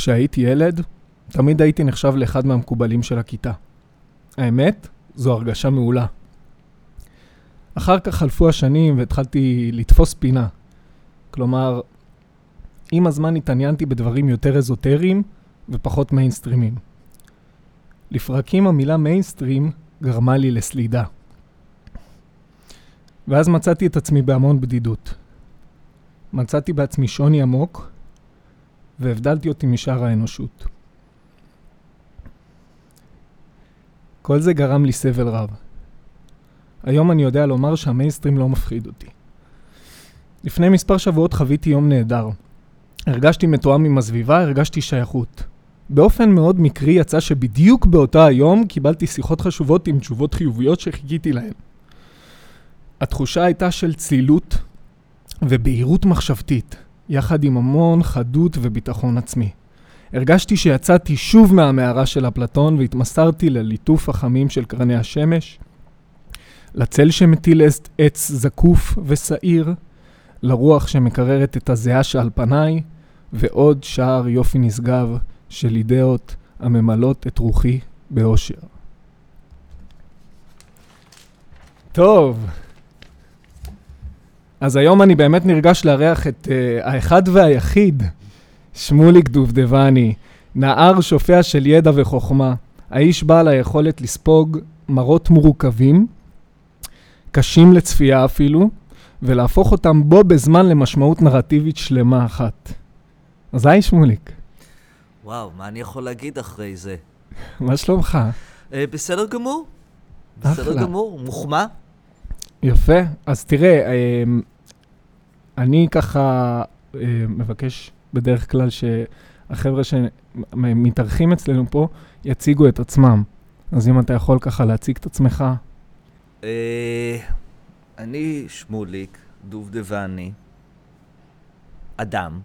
כשהייתי ילד, תמיד הייתי נחשב לאחד מהמקובלים של הכיתה. האמת, זו הרגשה מעולה. אחר כך חלפו השנים והתחלתי לתפוס פינה. כלומר, עם הזמן התעניינתי בדברים יותר אזוטריים ופחות מיינסטרימים. לפרקים המילה מיינסטרים גרמה לי לסלידה. ואז מצאתי את עצמי בהמון בדידות. מצאתי בעצמי שוני עמוק, והבדלתי אותי משאר האנושות. כל זה גרם לי סבל רב. היום אני יודע לומר שהמיינסטרים לא מפחיד אותי. לפני מספר שבועות חוויתי יום נהדר. הרגשתי מתואם עם הסביבה, הרגשתי שייכות. באופן מאוד מקרי יצא שבדיוק באותה היום קיבלתי שיחות חשובות עם תשובות חיוביות שחיכיתי להן. התחושה הייתה של צלילות ובהירות מחשבתית, יחד עם המון חדות וביטחון עצמי. הרגשתי שיצאתי שוב מהמערה של אפלטון והתמסרתי לליטוף החמים של קרני השמש, לצל שמטיל עץ זקוף ושעיר, לרוח שמקררת את הזיעה שעל פניי, ועוד שער יופי נשגב של אידאות הממלאות את רוחי באושר. טוב, אז היום אני באמת נרגש לארח את uh, האחד והיחיד, שמוליק דובדבני, נער שופע של ידע וחוכמה, האיש בעל היכולת לספוג מראות מורכבים, קשים לצפייה אפילו, ולהפוך אותם בו בזמן למשמעות נרטיבית שלמה אחת. אז היי שמוליק. וואו, מה אני יכול להגיד אחרי זה? מה שלומך? אה, בסדר גמור. בסדר אחלה. גמור, מוחמא. יפה. אז תראה, אה, אני ככה אה, מבקש בדרך כלל שהחבר'ה שמתארחים אצלנו פה יציגו את עצמם. אז אם אתה יכול ככה להציג את עצמך. אה, אני שמוליק, דובדבני, אדם,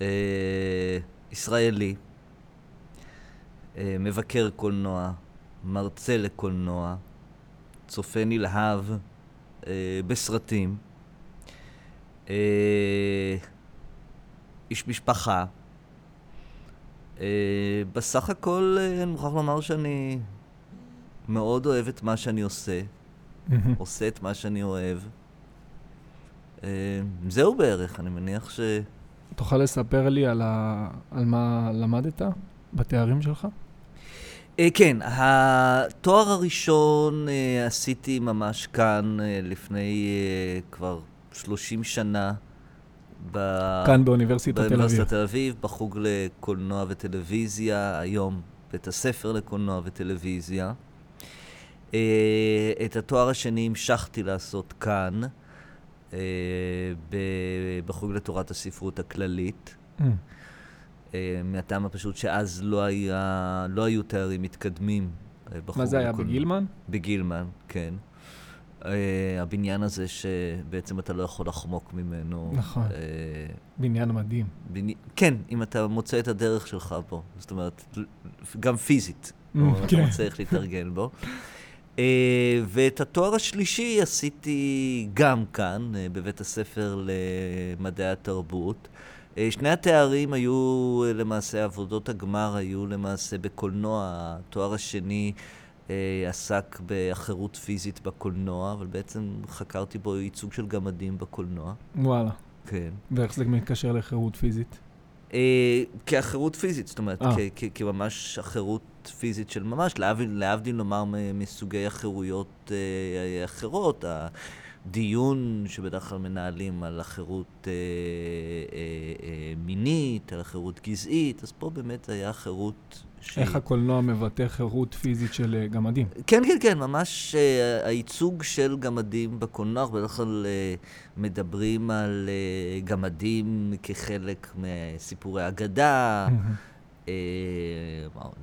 אה, ישראלי, אה, מבקר קולנוע, מרצה לקולנוע, צופה נלהב אה, בסרטים, אה, איש משפחה. אה, בסך הכל אה, אני מוכרח לומר שאני מאוד אוהב את מה שאני עושה, עושה את מה שאני אוהב. אה, זהו בערך, אני מניח ש... תוכל לספר לי על, ה... על מה למדת בתארים שלך? אה, כן, התואר הראשון אה, עשיתי ממש כאן אה, לפני כבר 30 שנה. ב... כאן באוניברסיטת תל אביב. באוניברסיטת תל אביב, בחוג לקולנוע וטלוויזיה, היום בית הספר לקולנוע וטלוויזיה. את התואר השני המשכתי לעשות כאן, בחוג לתורת הספרות הכללית. Mm. אה, מהטעם הפשוט שאז לא, היה, לא היו תארים מתקדמים אה, מה זה היה, לקולנוע. בגילמן? בגילמן, כן. Uh, הבניין הזה שבעצם אתה לא יכול לחמוק ממנו. נכון. Uh, בניין מדהים. בני... כן, אם אתה מוצא את הדרך שלך בו. זאת אומרת, גם פיזית. Mm, או אתה כן. איך להתארגן בו. Uh, ואת התואר השלישי עשיתי גם כאן, uh, בבית הספר למדעי התרבות. Uh, שני התארים היו uh, למעשה, עבודות הגמר היו למעשה בקולנוע. התואר השני uh, עסק בחירות פיזית בקולנוע, אבל בעצם חקרתי בו ייצוג של גמדים בקולנוע. וואלה. כן. ואיך זה מתקשר לחירות פיזית? אה, כהחירות פיזית, זאת אומרת, אה. כ- כ- כממש החירות פיזית של ממש, להבדיל, להבדיל נאמר מ- מסוגי החירויות אה, אחרות, הדיון שבדרך כלל מנהלים על החירות אה, אה, אה, מינית, על החירות גזעית, אז פה באמת היה חירות שהיא... איך הקולנוע מבטא חירות פיזית של אה, גמדים? כן, כן, כן, ממש uh, הייצוג של גמדים בקולנוע, בדרך כלל uh, מדברים על uh, גמדים כחלק מסיפורי אגדה. uh,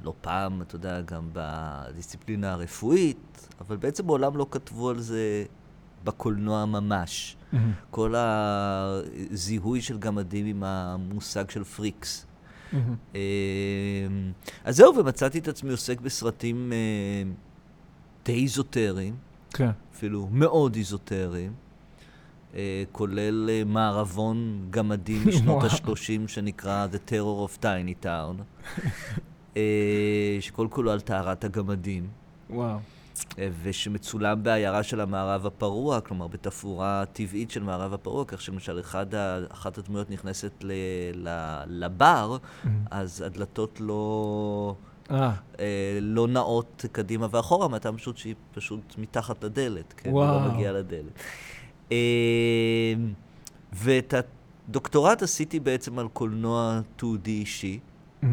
לא פעם, אתה יודע, גם בדיסציפלינה הרפואית, אבל בעצם מעולם לא כתבו על זה בקולנוע ממש. כל הזיהוי של גמדים עם המושג של פריקס. אמ, אז זהו, ומצאתי את עצמי עוסק בסרטים אה, די איזוטריים, כן. אפילו מאוד איזוטריים. אה, כולל אה, מערבון גמדים משנות וואו. ה-30 שנקרא The Terror of Tiny Town, שכל כולו על טהרת הגמדים. וואו. אה, ושמצולם בעיירה של המערב הפרוע, כלומר בתפאורה טבעית של מערב הפרוע, כך שלמשל אחד ה, אחת הדמויות נכנסת ל, ל, לבר, אז הדלתות לא, אה, אה, לא נעות קדימה ואחורה, מהטעם פשוט שהיא פשוט מתחת לדלת, כן? היא וואו. לא מגיעה לדלת. אה, ואת הדוקטורט עשיתי בעצם על קולנוע 2D אישי. אה,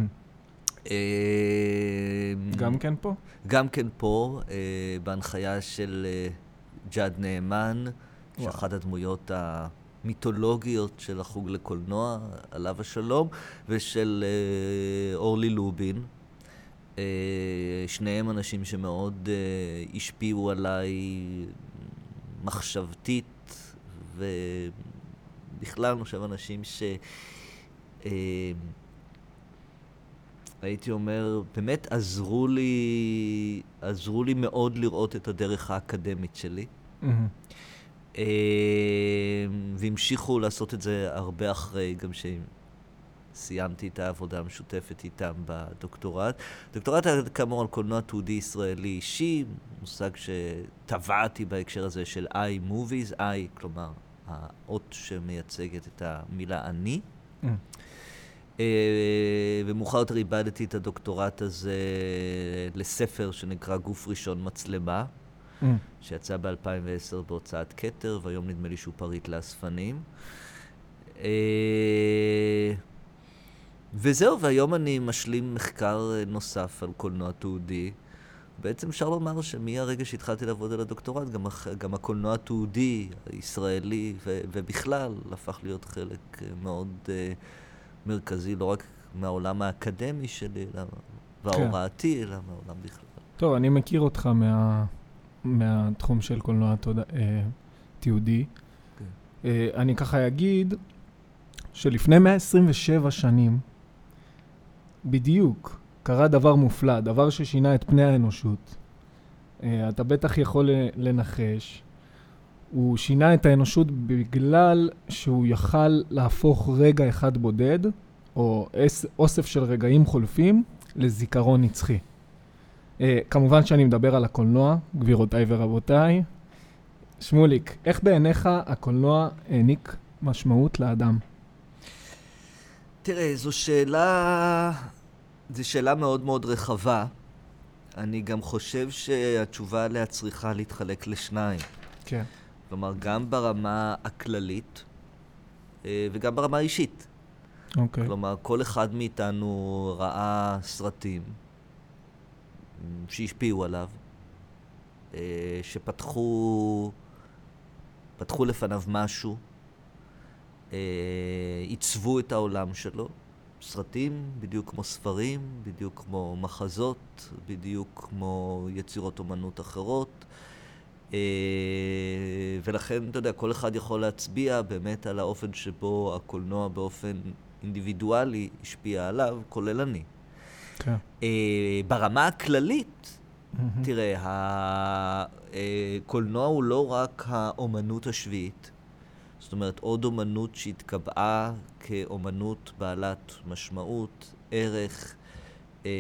גם כן פה? גם כן פה, אה, בהנחיה של אה, ג'אד נאמן. שאחת הדמויות המיתולוגיות של החוג לקולנוע, עליו השלום, ושל אה, אורלי לובין. אה, שניהם אנשים שמאוד אה, השפיעו עליי מחשבתית, ובכלל, אני חושב, אנשים ש... אה, הייתי אומר, באמת עזרו לי, עזרו לי מאוד לראות את הדרך האקדמית שלי. מהמם. אה, והמשיכו לעשות את זה הרבה אחרי, גם שסיימתי את העבודה המשותפת איתם בדוקטורט. דוקטורט היה כאמור על קולנוע תעודי ישראלי אישי, מושג שטבעתי בהקשר הזה של i-movies, i, כלומר, האות שמייצגת את המילה אני. מהמם. אה, ומאוחר יותר איבדתי את הדוקטורט הזה לספר שנקרא גוף ראשון מצלמה, מהמם. שיצא ב-2010 בהוצאת כתר, והיום נדמה לי שהוא פריט לאספנים. אה, וזהו, והיום אני משלים מחקר נוסף על קולנוע תעודי. בעצם אפשר לומר שמהרגע שהתחלתי לעבוד על הדוקטורט, גם, גם הקולנוע התעודי, הישראלי ו- ובכלל, הפך להיות חלק מאוד uh, מרכזי, לא רק מהעולם האקדמי שלי, אלא וההוראתי, אלא מהעולם בכלל. טוב, אני מכיר אותך מה, מהתחום של קולנוע תודה, אה, תיעודי. כן. אה, אני ככה אגיד שלפני 127 שנים, בדיוק, קרה דבר מופלא, דבר ששינה את פני האנושות. אה, אתה בטח יכול לנחש. הוא שינה את האנושות בגלל שהוא יכל להפוך רגע אחד בודד, או אוסף של רגעים חולפים, לזיכרון נצחי. Uh, כמובן שאני מדבר על הקולנוע, גבירותיי ורבותיי. שמוליק, איך בעיניך הקולנוע העניק משמעות לאדם? תראה, זו שאלה, זו שאלה מאוד מאוד רחבה. אני גם חושב שהתשובה עליה צריכה להתחלק לשניים. כן. כלומר, גם ברמה הכללית אה, וגם ברמה האישית. אוקיי. כלומר, כל אחד מאיתנו ראה סרטים מ, שהשפיעו עליו, אה, שפתחו פתחו לפניו משהו, אה, עיצבו את העולם שלו. סרטים, בדיוק כמו ספרים, בדיוק כמו מחזות, בדיוק כמו יצירות אומנות אחרות. אה, ולכן, אתה יודע, כל אחד יכול להצביע באמת על האופן שבו הקולנוע באופן אינדיבידואלי השפיע עליו, כולל אני. כן. אה, ברמה הכללית, מהמם. תראה, הקולנוע הוא לא רק האומנות השביעית, זאת אומרת, עוד אומנות שהתקבעה כאומנות בעלת משמעות, ערך, אה,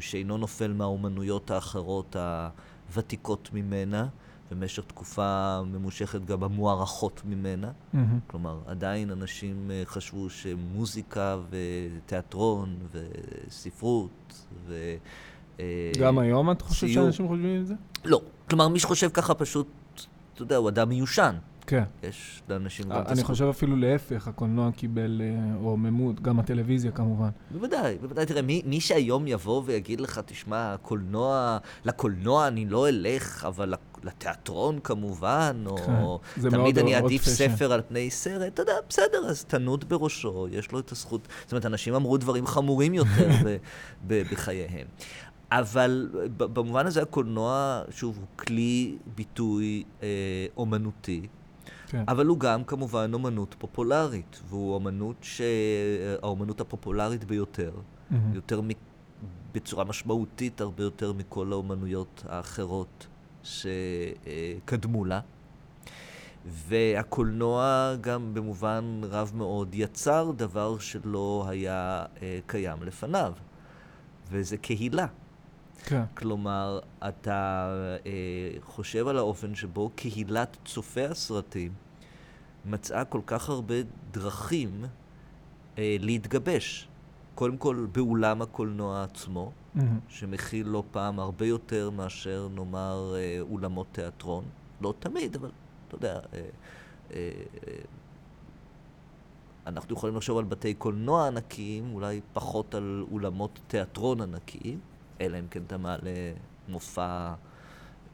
שאינו נופל מהאומנויות האחרות הוותיקות ממנה, במשך תקופה ממושכת גם המוערכות ממנה. מהמם. כלומר, עדיין אנשים אה, חשבו שמוזיקה ותיאטרון וספרות ו... אה, גם היום את חושב ציור. שאנשים חושבים את זה? לא. כלומר, מי שחושב ככה פשוט, אתה יודע, הוא אדם מיושן. כן. יש לאנשים גם את אני הזכות. חושב אפילו להפך, הקולנוע קיבל אה, רוממות, גם הטלוויזיה כמובן. בוודאי, בוודאי. תראה, מי, מי שהיום יבוא ויגיד לך, תשמע, הקולנוע, לקולנוע אני לא אלך, אבל לתיאטרון כמובן, או כן, תמיד אני אעדיף. ספר על פני סרט, אתה יודע, בסדר, אז תנות בראשו, יש לו את הזכות. זאת אומרת, אנשים אמרו דברים חמורים יותר ב, ב, בחייהם. אבל במובן הזה הקולנוע, שוב, הוא כלי ביטוי אה, אומנותי. כן. אבל הוא גם כמובן אומנות פופולרית, והוא אומנות ש... האומנות הפופולרית ביותר, מהמם. יותר מ... בצורה משמעותית הרבה יותר מכל האומנויות האחרות שקדמו לה. והקולנוע גם במובן רב מאוד יצר דבר שלא היה אה, קיים לפניו, וזה קהילה. כן. כלומר, אתה אה, חושב על האופן שבו קהילת צופי הסרטים מצאה כל כך הרבה דרכים אה, להתגבש. קודם כל, באולם הקולנוע עצמו, מהמם. שמכיל לא פעם הרבה יותר מאשר נאמר אה, אולמות תיאטרון. לא תמיד, אבל אתה יודע, אה, אה, אה, אנחנו יכולים לחשוב על בתי קולנוע ענקיים, אולי פחות על אולמות תיאטרון ענקיים, אלא אם כן אתה מעלה מופע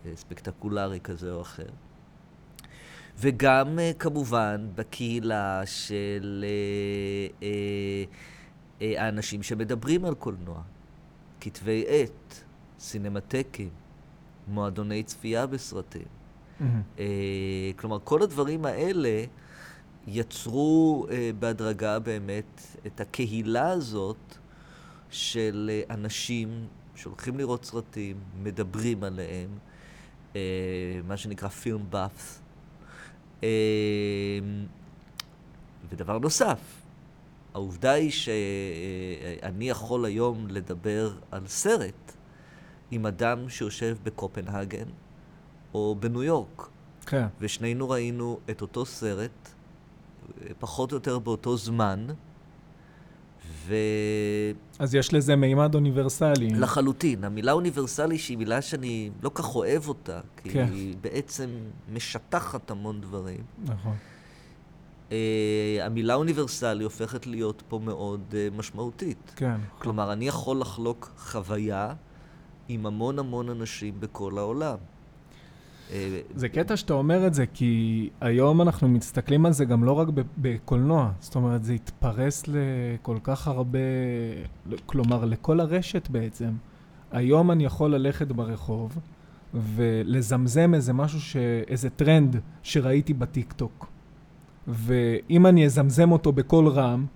אה, ספקטקולרי כזה או אחר. וגם אה, כמובן בקהילה של אה, האנשים שמדברים על קולנוע, כתבי עת, סינמטקים, מועדוני צפייה בסרטים. כלומר, כל הדברים האלה יצרו בהדרגה באמת את הקהילה הזאת של אנשים שהולכים לראות סרטים, מדברים עליהם, אה, מה שנקרא פילם באפס. אה, ודבר נוסף, העובדה היא שאני יכול היום לדבר על סרט עם אדם שיושב בקופנהגן או בניו יורק, כן. ושנינו ראינו את אותו סרט, אה, פחות או יותר באותו זמן, אז יש לזה מימד אוניברסלי. ולחלוטין, המילה אוניברסלי שהיא מילה שאני לא כך אוהב אותה, כי כן. היא בעצם משטחת המון דברים. נכון. Uh, המילה אוניברסלי הופכת להיות פה מאוד uh, משמעותית. כן. כלומר, אני יכול לחלוק חוויה עם המון המון אנשים בכל העולם. אה, זה קטע שאתה אומר את זה, כי היום אנחנו מסתכלים על זה גם לא רק בקולנוע. זאת אומרת, זה התפרס לכל כך הרבה, כלומר, לכל הרשת בעצם. היום אני יכול ללכת ברחוב ולזמזם איזה משהו, ש... איזה טרנד שראיתי בטיקטוק. ואם אני אזמזם אותו בקול רם,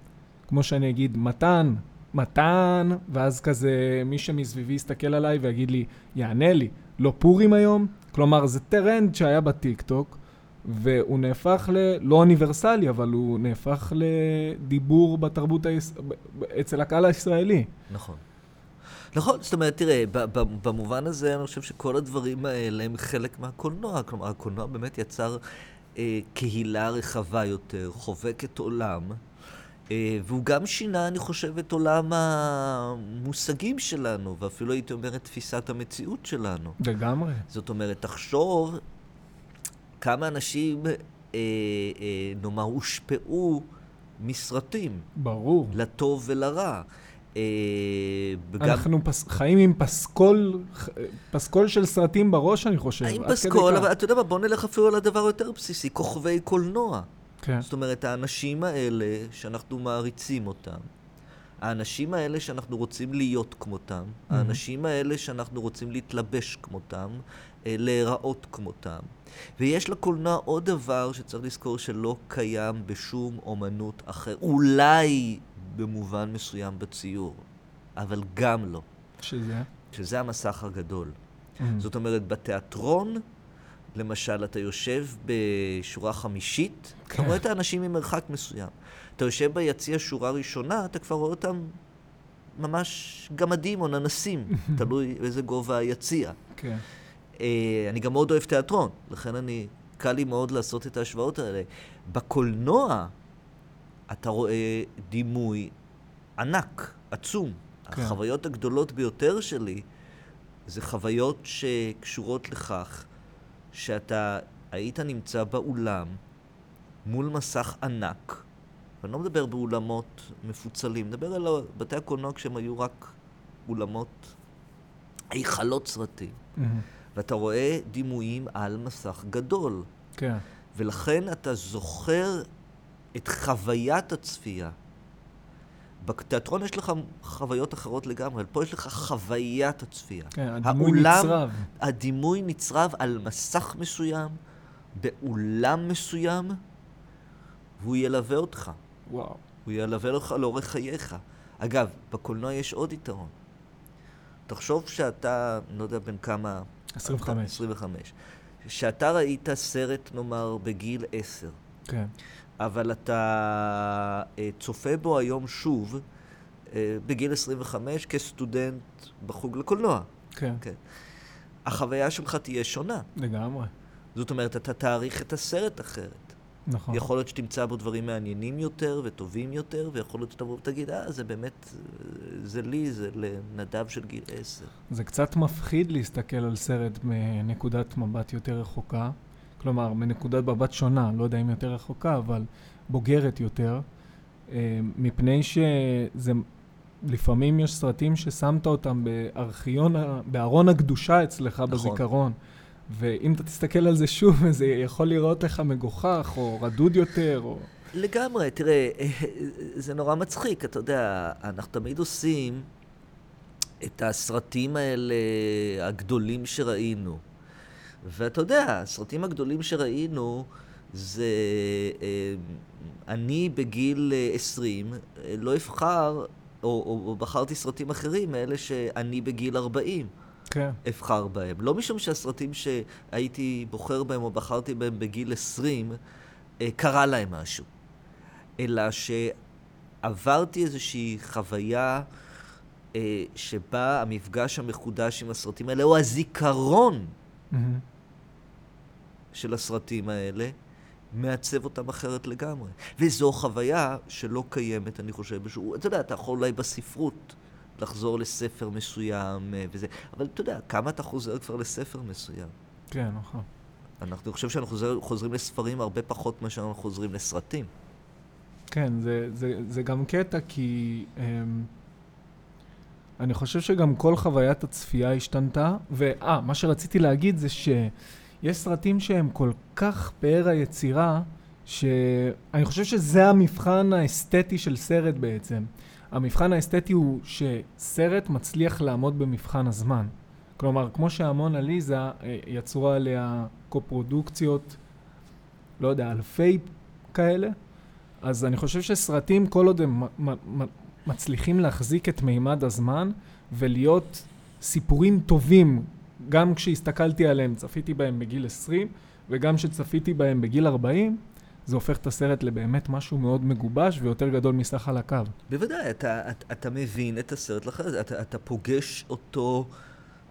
כמו שאני אגיד, מתן, מתן, ואז כזה מי שמסביבי יסתכל עליי ויגיד לי, יענה לי, לא פורים היום? כלומר, זה טרנד שהיה בטיקטוק, והוא נהפך ל... לא אוניברסלי, אבל הוא נהפך לדיבור בתרבות, היש... אצל הקהל הישראלי. נכון. נכון, זאת אומרת, תראה, במובן הזה אני חושב שכל הדברים האלה הם חלק מהקולנוע. כלומר, הקולנוע באמת יצר אה, קהילה רחבה יותר, חובקת עולם, והוא גם שינה, אני חושב, את עולם המושגים שלנו, ואפילו הייתי אומר את תפיסת המציאות שלנו. לגמרי. זאת אומרת, תחשוב כמה אנשים, אה, אה, נאמר, הושפעו מסרטים, ברור. לטוב ולרע. אה, וגם, אנחנו פס... חיים עם פסקול, פסקול של סרטים בראש, אני חושב. כדי פסקול. אבל אתה יודע מה, בוא נלך אפילו על הדבר היותר בסיסי, כוכבי קולנוע. כן. זאת אומרת, האנשים האלה שאנחנו מעריצים אותם, האנשים האלה שאנחנו רוצים להיות כמותם, האנשים האלה שאנחנו רוצים להתלבש כמותם, אה, להיראות כמותם. ויש לקולנוע עוד דבר שצריך לזכור שלא קיים בשום אומנות אחר, אולי במובן מסוים בציור, אבל גם לא, שזה? שזה המסך הגדול. Mm. זאת אומרת, בתיאטרון, למשל, אתה יושב בשורה חמישית, אתה כן. רואה את האנשים ממרחק מסוים. אתה יושב ביציע שורה ראשונה, אתה כבר רואה אותם ממש גמדים או ננסים, תלוי איזה גובה היציע. כן. אה, אני גם מאוד אוהב תיאטרון, לכן אני, קל לי מאוד לעשות את ההשוואות האלה. בקולנוע אתה רואה דימוי ענק, עצום. כן. החוויות הגדולות ביותר שלי זה חוויות שקשורות לכך שאתה היית נמצא באולם מול מסך ענק, ואני לא מדבר באולמות מפוצלים, מדבר על בתי הקולנוע כשהם היו רק אולמות, היכלות סרטים. מהמם. ואתה רואה דימויים על מסך גדול, כן. ולכן אתה זוכר את חוויית הצפייה. בתיאטרון יש לך חוויות אחרות לגמרי, פה יש לך חוויית הצפייה. כן, הדימוי האולם- נצרב. הדימוי נצרב על מסך מסוים, באולם מסוים, והוא ילווה אותך. וואו. הוא ילווה אותך לאורך חייך. אגב, בקולנוע יש עוד יתרון. תחשוב שאתה, לא יודע בן כמה... 25. 25. שאתה ראית סרט, נאמר, בגיל עשר, כן. אבל אתה אה, צופה בו היום שוב, אה, בגיל 25, כסטודנט בחוג לקולנוע. כן, כן. החוויה שלך תהיה שונה. לגמרי. זאת אומרת, אתה תעריך את הסרט אחרת. נכון. יכול להיות שתמצא בו דברים מעניינים יותר וטובים יותר, ויכול להיות שתבוא ותגיד, אה, זה באמת, זה לי, זה לנדב של גיל עשר. זה קצת מפחיד להסתכל על סרט מנקודת מבט יותר רחוקה. כלומר, מנקודת מבט שונה, לא יודע אם יותר רחוקה, אבל בוגרת יותר. אה, מפני שזה... לפעמים יש סרטים ששמת אותם בארכיון, בארון הקדושה אצלך נכון. בזיכרון. ואם אתה תסתכל על זה שוב, זה יכול לראות לך מגוחך, או רדוד יותר, או... לגמרי, תראה, זה נורא מצחיק, אתה יודע, אנחנו תמיד עושים את הסרטים האלה הגדולים שראינו. ואתה יודע, הסרטים הגדולים שראינו זה... אה, אני בגיל אה, 20 אה, לא אבחר, או, או, או בחרתי סרטים אחרים מאלה שאני בגיל 40 כן, אבחר בהם. לא משום שהסרטים שהייתי בוחר בהם או בחרתי בהם בגיל 20, אה, קרה להם משהו. אלא שעברתי איזושהי חוויה אה, שבה המפגש המחודש עם הסרטים האלה, או הזיכרון מהמם. של הסרטים האלה, מעצב אותם אחרת לגמרי. וזו חוויה שלא קיימת, אני חושב, בשום... אתה יודע, אתה יכול אולי בספרות לחזור לספר מסוים אה, וזה, אבל אתה יודע, כמה אתה חוזר כבר לספר מסוים? כן, נכון. אנחנו, חושב שאנחנו חוזר, חוזרים לספרים הרבה פחות מאשר אנחנו חוזרים לסרטים. כן, זה, זה, זה גם קטע כי אמ, אני חושב שגם כל חוויית הצפייה השתנתה, ואה, מה שרציתי להגיד זה שיש סרטים שהם כל כך פאר היצירה, שאני חושב שזה המבחן האסתטי של סרט בעצם. המבחן האסתטי הוא שסרט מצליח לעמוד במבחן הזמן. כלומר, כמו שהמון עליזה אה, יצרו עליה קופרודוקציות, לא יודע, אלפי כאלה, אז אני חושב שסרטים, כל עוד הם מצליחים להחזיק את מימד הזמן ולהיות סיפורים טובים, גם כשהסתכלתי עליהם, צפיתי בהם בגיל 20, וגם כשצפיתי בהם בגיל 40, זה הופך את הסרט לבאמת משהו מאוד מגובש ויותר גדול מסך על הקו. בוודאי, אתה, אתה, אתה מבין את הסרט אתה, אתה פוגש אותו,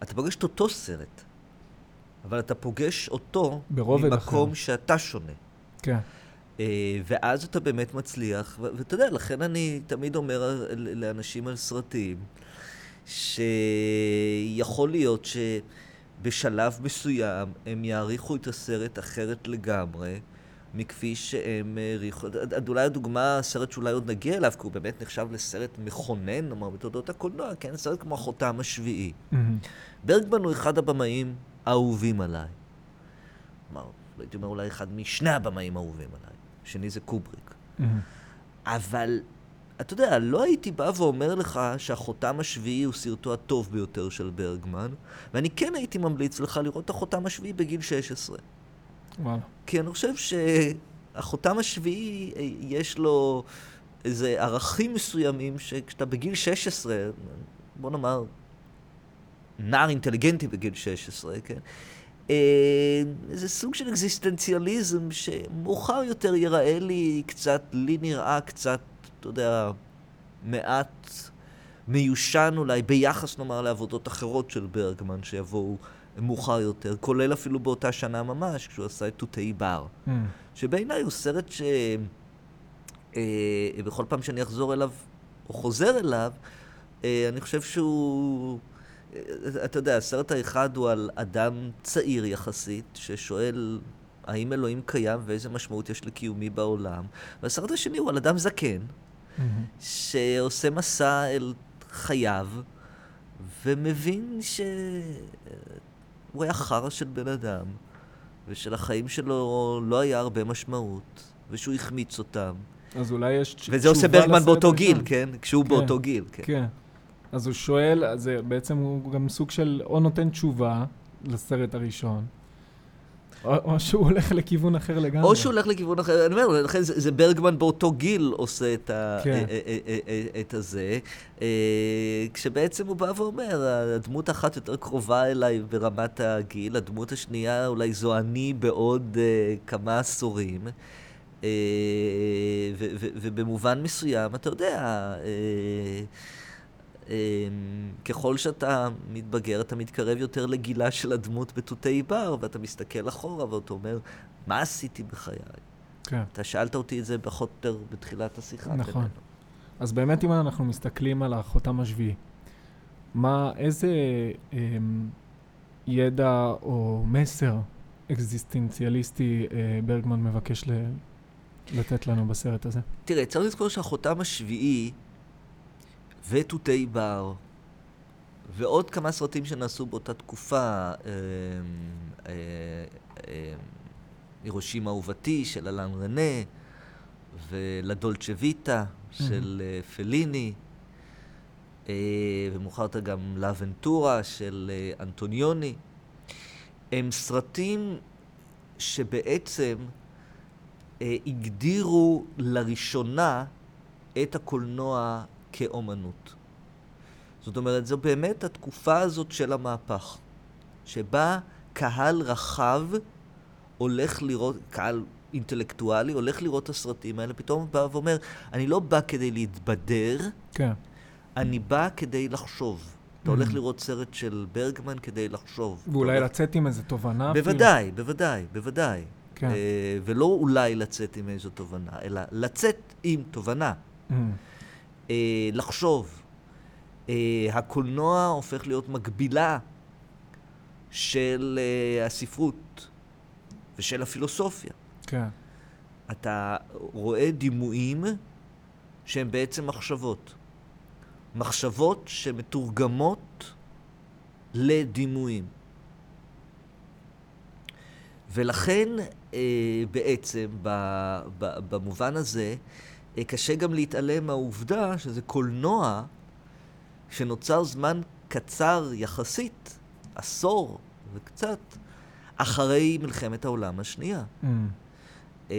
אתה פוגש את אותו סרט, אבל אתה פוגש אותו ברובד ממקום אחר. שאתה שונה. כן, אה, ואז אתה באמת מצליח, ואתה יודע, לכן אני תמיד אומר לאנשים על סרטים, שיכול להיות שבשלב מסוים הם יעריכו את הסרט אחרת לגמרי. מכפי שהם העריכו, אולי הדוגמה, סרט שאולי עוד נגיע אליו, כי הוא באמת נחשב לסרט מכונן, נאמר, בתולדות הקולנוע, כן? סרט כמו החותם השביעי. מהמם. ברגמן הוא אחד הבמאים האהובים עליי. כלומר, הייתי אומר אולי אחד משני הבמאים האהובים עליי. שני זה קובריק. מהמם. אבל, אתה יודע, לא הייתי בא ואומר לך שהחותם השביעי הוא סרטו הטוב ביותר של ברגמן, ואני כן הייתי ממליץ לך לראות את החותם השביעי בגיל 16. וואלה. כי אני חושב שהחותם השביעי, אה, יש לו איזה ערכים מסוימים שכשאתה בגיל 16, בוא נאמר, נער אינטליגנטי בגיל 16, כן? אה, זה סוג של אקזיסטנציאליזם שמאוחר יותר ייראה לי קצת, לי נראה קצת, אתה יודע, מעט מיושן אולי, ביחס נאמר לעבודות אחרות של ברגמן שיבואו מאוחר יותר, כולל אפילו באותה שנה ממש, כשהוא עשה את תותאי בר. מהמם. שבעיניי הוא סרט ש... אה, בכל פעם שאני אחזור אליו, או חוזר אליו, אה, אני חושב שהוא... אה, אתה יודע, הסרט האחד הוא על אדם צעיר יחסית, ששואל האם אלוהים קיים ואיזה משמעות יש לקיומי בעולם, והסרט השני הוא על אדם זקן, שעושה מסע אל חייו, ומבין שהוא היה חרא של בן אדם, ושלחיים שלו לא היה הרבה משמעות, ושהוא החמיץ אותם. אז אולי יש תש- וזה עושה תשובה ברגמן לסרט באותו. גיל, כן? כשהוא כן. באותו גיל, כן. כן. אז הוא שואל, אז בעצם הוא גם סוג של, או נותן תשובה לסרט הראשון. או, או שהוא הולך לכיוון אחר לגמרי. או שהוא הולך לכיוון אחר, אני אומר, לכן זה, זה ברגמן באותו גיל עושה את, ה, כן. אה, אה, אה, את הזה, כשבעצם הוא בא ואומר, הדמות האחת יותר קרובה אליי ברמת הגיל, הדמות השנייה אולי זו אני בעוד כמה עשורים. ובמובן מסוים, אתה יודע, ככל שאתה מתבגר, אתה מתקרב יותר לגילה של הדמות בתותי בר, ואתה מסתכל אחורה ואתה אומר, מה עשיתי בחיי? כן. אתה שאלת אותי את זה פחות או יותר בתחילת השיחה. נכון. בינינו. אז באמת, אם אנחנו מסתכלים על החותם השביעי, מה, איזה אמ, ידע או מסר אקזיסטנציאליסטי אה, ברגמן מבקש ל, לתת לנו בסרט הזה? תראה, צריך לזכור שהחותם השביעי ותותי בר. ועוד כמה סרטים שנעשו באותה תקופה, אה, אה, אה, הירושימה אהובתי של אלן רנה ולדולצ'ה ויטה של פליני. ומאוחר יותר גם לאבנטורה של אה, אנטוניוני. הם סרטים שבעצם הגדירו לראשונה את הקולנוע כאומנות. זאת אומרת, זו באמת התקופה הזאת של המהפך, שבה קהל רחב הולך לראות, קהל אינטלקטואלי הולך לראות את הסרטים האלה, פתאום בא ואומר, אני לא בא כדי להתבדר, כן, אני בא כדי לחשוב. אתה Mhm. הולך לראות סרט של ברגמן כדי לחשוב. ואולי הולך- לצאת עם איזה תובנה אפילו. בוודאי, בוודאי, בוודאי. כן. אה, ולא אולי לצאת עם איזו תובנה, אלא לצאת עם תובנה. אמ, אה, לחשוב. אה, הקולנוע הופך להיות מקבילה של אה, הספרות ושל הפילוסופיה. כן, אתה רואה דימויים שהם בעצם מחשבות. מחשבות שמתורגמות לדימויים. ולכן אה, בעצם ב, ב, במובן הזה אה, קשה גם להתעלם מהעובדה שזה קולנוע שנוצר זמן קצר יחסית, עשור וקצת, אחרי מלחמת העולם השנייה. אמ, אה,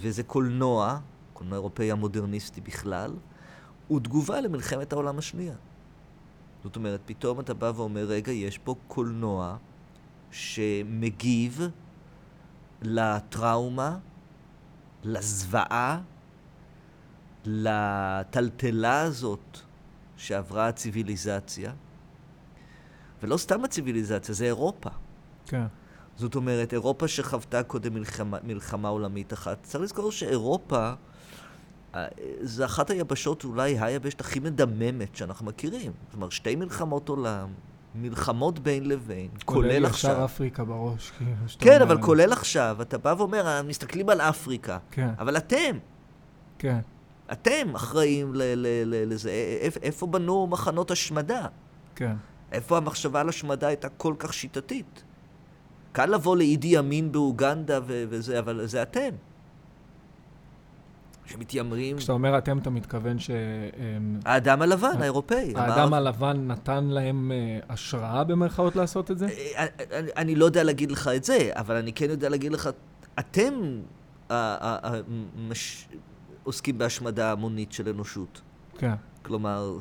וזה קולנוע, קולנוע אירופאי המודרניסטי בכלל, הוא תגובה למלחמת העולם השנייה. זאת אומרת, פתאום אתה בא ואומר, רגע, יש פה קולנוע שמגיב לטראומה, לזוועה, לטלטלה הזאת שעברה הציוויליזציה, ולא סתם הציוויליזציה, זה אירופה. כן, זאת אומרת, אירופה שחוותה קודם מלחמה, מלחמה עולמית אחת. צריך לזכור שאירופה אה, זה אחת היבשות, אולי היבשת הכי מדממת שאנחנו מכירים. כלומר, שתי מלחמות עולם, מלחמות בין לבין, כולל עולה לי עכשיו. ישר אפריקה בראש, כאילו, כן, אבל. כולל עכשיו. אתה בא ואומר, "אה, מסתכלים על אפריקה, כן, אבל אתם, כן, אתם אחראים ל- ל- ל- לזה. א- איפה בנו מחנות השמדה? כן, איפה המחשבה על השמדה הייתה כל כך שיטתית? קל לבוא לאידי אמין באוגנדה ו- וזה, אבל זה אתם. שמתיימרים... כשאתה אומר אתם, אתה מתכוון האדם הלבן, אה, האירופאי. שהאדם אמר- הלבן נתן להם אה, השראה במרכאות לעשות את זה? אה, אני, אני לא יודע להגיד לך את זה, אבל אני כן יודע להגיד לך, אתם עוסקים בהשמדה המונית של אנושות. כן. כלומר,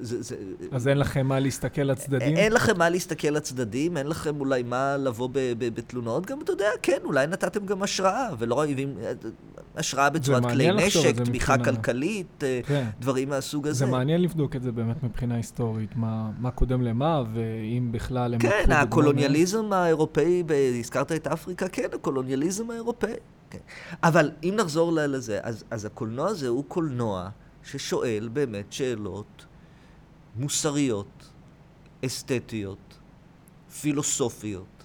זה... זה אז אין לכם מה להסתכל לצדדים? אין לכם מה להסתכל לצדדים, אין לכם אולי מה לבוא בתלונות, גם אתה יודע, כן, אולי נתתם גם השראה, ולא אוהבים, השראה בצורת כלי נשק, תמיכה מבחינה- כלכלית, אה, כן. דברים מהסוג הזה. זה מעניין לבדוק את זה באמת מבחינה היסטורית, מה, מה קודם למה, ואם בכלל הם... כן, הקולוניאליזם האירופאי, ב- הזכרת את אפריקה, כן, הקולוניאליזם האירופאי. כן. אבל אם נחזור לזה, אז, אז הקולנוע הזה הוא קולנוע ששואל באמת שאלות מוסריות, אסתטיות, פילוסופיות,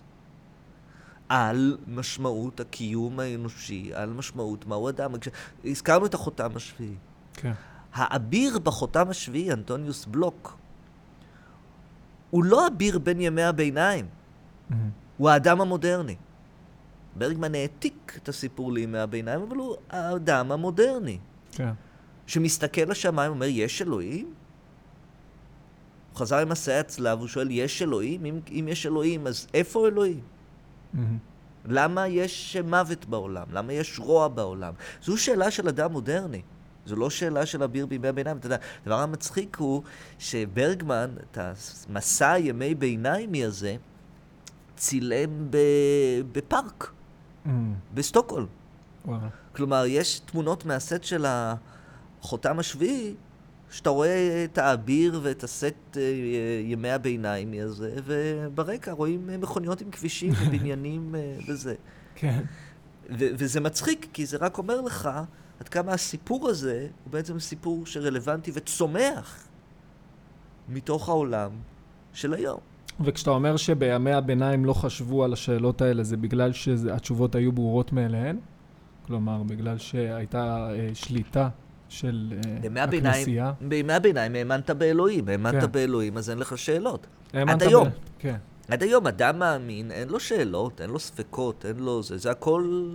על משמעות הקיום האנושי, על משמעות מהו אדם. הזכרנו את החותם השביעי. כן, האביר בחותם השביעי, אנטוניוס בלוק, הוא לא אביר בין ימי הביניים, מהמם. הוא האדם המודרני. ברגמן העתיק את הסיפור לימי הביניים, אבל הוא האדם המודרני, כן, שמסתכל לשמיים ואומר, יש אלוהים? הוא חזר עם מסעי הצלב, הוא שואל, יש אלוהים? אם, אם יש אלוהים, אז איפה אלוהים? מהמם. למה יש מוות בעולם? למה יש רוע בעולם? זו שאלה של אדם מודרני. זו לא שאלה של אביר בימי הביניים. אתה יודע, הדבר המצחיק הוא שברגמן, את המסע הימי ביניימי הזה, צילם ב... בפארק, מהמם. בסטוקהולם. וואלה. כלומר, יש תמונות מהסט של החותם השביעי, שאתה רואה את האביר ואת הסט אה, ימי הביניים הזה, וברקע רואים אה, מכוניות עם כבישים ובניינים אה, וזה. כן. ו- וזה מצחיק, כי זה רק אומר לך עד כמה הסיפור הזה הוא בעצם סיפור שרלוונטי וצומח מתוך העולם של היום. וכשאתה אומר שבימי הביניים לא חשבו על השאלות האלה, זה בגלל שהתשובות היו ברורות מאליהן? כלומר, בגלל שהייתה אה, שליטה של אה, הביניים, הכנסייה? בימי הביניים האמנת באלוהים, האמנת כן. באלוהים, אז אין לך שאלות. האמנת היום. ב- כן. עד היום אדם מאמין, אין לו שאלות, אין לו ספקות, אין לו זה, זה הכל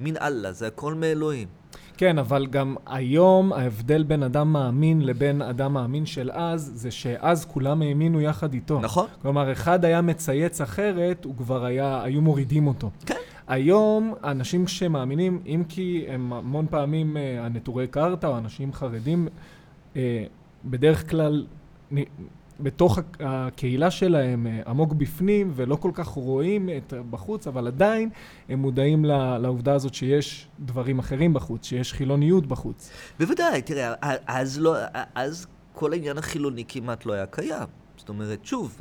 מן אללה, זה הכל מאלוהים. כן, אבל גם היום ההבדל בין אדם מאמין לבין אדם מאמין של אז, זה שאז כולם האמינו יחד איתו. נכון? כלומר, אחד היה מצייץ אחרת, הוא כבר היה, היו מורידים אותו. כן. היום, אנשים שמאמינים, אם כי הם המון פעמים אה, הנטורי קרתא או אנשים חרדים, אה, בדרך כלל נ- בתוך הק- הקהילה שלהם אה, עמוק בפנים ולא כל כך רואים את בחוץ, אבל עדיין הם מודעים ל- לעובדה הזאת שיש דברים אחרים בחוץ, שיש חילוניות בחוץ. בוודאי, תראה, אז, לא, אז כל העניין החילוני כמעט לא היה קיים. זאת אומרת, שוב,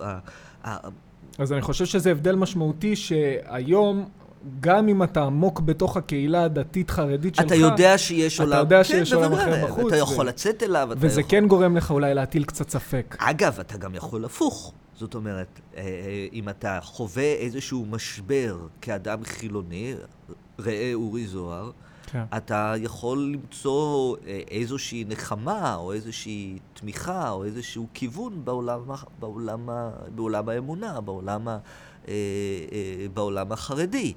ה- אז אני חושב שזה הבדל משמעותי שהיום, גם אם אתה עמוק בתוך הקהילה הדתית-חרדית שלך, אתה יודע שיש אתה עולם... יודע שיש כן, עולם בוודאי, אחר בחוץ, אתה ו- יכול לצאת אליו, אתה וזה יכול... כן גורם לך אולי להטיל קצת ספק. אגב, אתה גם יכול הפוך. זאת אומרת, אה, אה, אם אתה חווה איזשהו משבר כאדם חילוני, ראה אורי זוהר, כן. אתה יכול למצוא אה, איזושהי נחמה, או איזושהי תמיכה, או איזשהו כיוון בעולם, בעולם, בעולם האמונה, בעולם, ה- בעולם החרדי.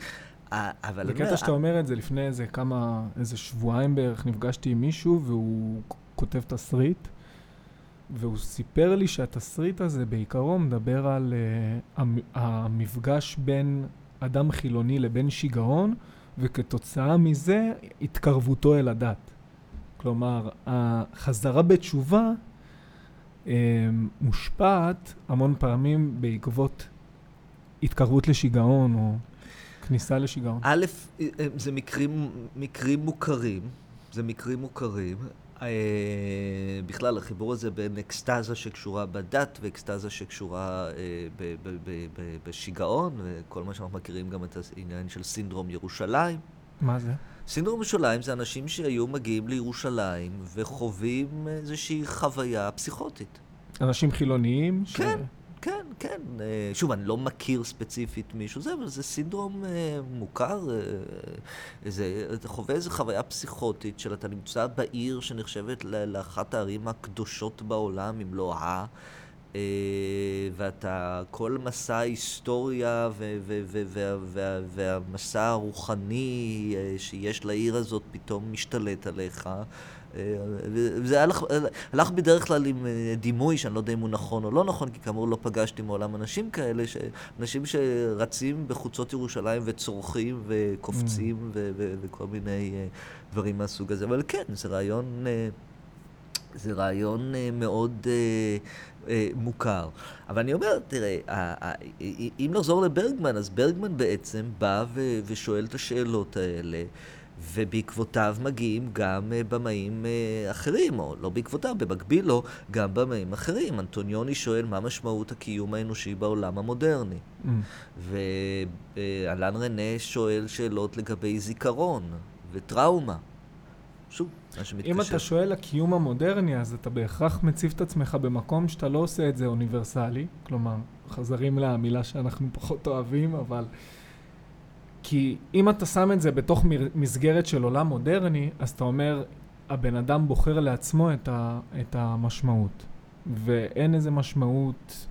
אה, אבל זה אני אומר, קטע שאתה אומר את זה לפני איזה כמה, איזה שבועיים בערך, נפגשתי עם מישהו והוא כותב תסריט, והוא סיפר לי שהתסריט הזה בעיקרו מדבר על uh, המ- המפגש בין אדם חילוני לבין שיגעון, וכתוצאה מזה התקרבותו אל הדת. כלומר, החזרה בתשובה אה, מושפעת המון פעמים בעקבות התקרבות לשיגעון או כניסה לשיגעון. א', אה, זה מקרים, מקרים מוכרים, זה מקרים מוכרים. אה, בכלל, החיבור הזה בין אקסטזה שקשורה בדת ואקסטזה שקשורה אה, ב- ב- ב- בשיגעון, וכל מה שאנחנו מכירים גם את העניין של סינדרום ירושלים. מה זה? סינדרום ירושלים זה אנשים שהיו מגיעים לירושלים וחווים איזושהי חוויה פסיכוטית. אנשים חילוניים? ש- כן. כן, כן. אה, שוב, אני לא מכיר ספציפית מישהו זה, אבל זה סינדרום אה, מוכר. אה, זה, אתה חווה איזו חוויה פסיכוטית של אתה נמצא בעיר שנחשבת לאחת הערים הקדושות בעולם, אם לא ה... ואתה, כל מסע ההיסטוריה והמסע הרוחני שיש לעיר הזאת פתאום משתלט עליך. אה, וזה הלך, הלך בדרך כלל עם אה, דימוי שאני לא יודע אם הוא נכון או לא נכון, כי כאמור לא פגשתי מעולם אנשים כאלה, ש... אנשים שרצים בחוצות ירושלים וצורכים וקופצים ו- ו- וכל מיני אה, דברים מהסוג הזה. אבל כן, זה רעיון, זה רעיון מאוד מוכר. אבל אני אומר, תראה, אם נחזור לברגמן, אז ברגמן בעצם בא ושואל את השאלות האלה. ובעקבותיו מגיעים גם אה, במאים אה, אחרים, או לא בעקבותיו, במקביל לו, גם במאים אחרים. אנטוניוני שואל מה משמעות הקיום האנושי בעולם המודרני. Mm. ואלן רנה שואל שאלות לגבי זיכרון וטראומה. שוב, מה שמתקשר. אם אתה שואל הקיום המודרני, אז אתה בהכרח מציב את עצמך במקום שאתה לא עושה את זה אוניברסלי. כלומר, חזרים למילה שאנחנו פחות אוהבים, אבל... כי אם אתה שם את זה בתוך מסגרת של עולם מודרני, אז אתה אומר, הבן אדם בוחר לעצמו את, ה, את המשמעות. ואין איזה משמעות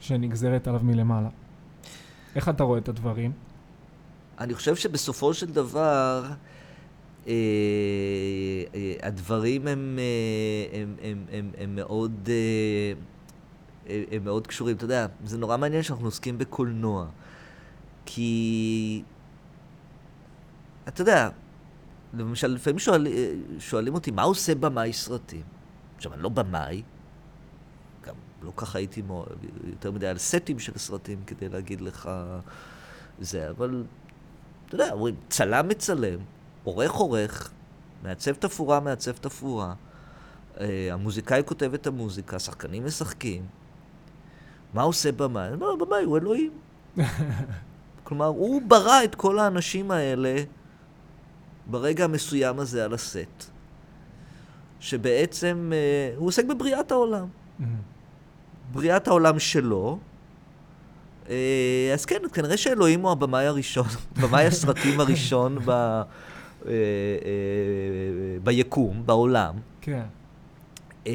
שנגזרת עליו מלמעלה. איך אתה רואה את הדברים? אני חושב שבסופו של דבר, אה, אה, הדברים הם, אה, הם, הם, הם, הם מאוד... אה, הם מאוד קשורים. אתה יודע, זה נורא מעניין שאנחנו עוסקים בקולנוע. כי, אתה יודע, למשל, לפעמים שואל, שואלים אותי, מה עושה במאי סרטים? עכשיו, אני לא במאי, גם לא ככה הייתי מור... יותר מדי על סטים של סרטים כדי להגיד לך זה, אבל אתה יודע, אומרים, צלם מצלם, עורך עורך, מעצב תפאורה מעצב תפאורה, אה, המוזיקאי כותב את המוזיקה, השחקנים משחקים. מה עושה במאי? אני אומר, במאי הוא אלוהים. כלומר, הוא ברא את כל האנשים האלה ברגע המסוים הזה על הסט, שבעצם אה, הוא עוסק בבריאת העולם. Mm-hmm. בריאת העולם שלו. אה, אז כן, כנראה שאלוהים הוא הבמאי הראשון, במאי הסרטים הראשון ב, אה, אה, ביקום, בעולם. כן. אה,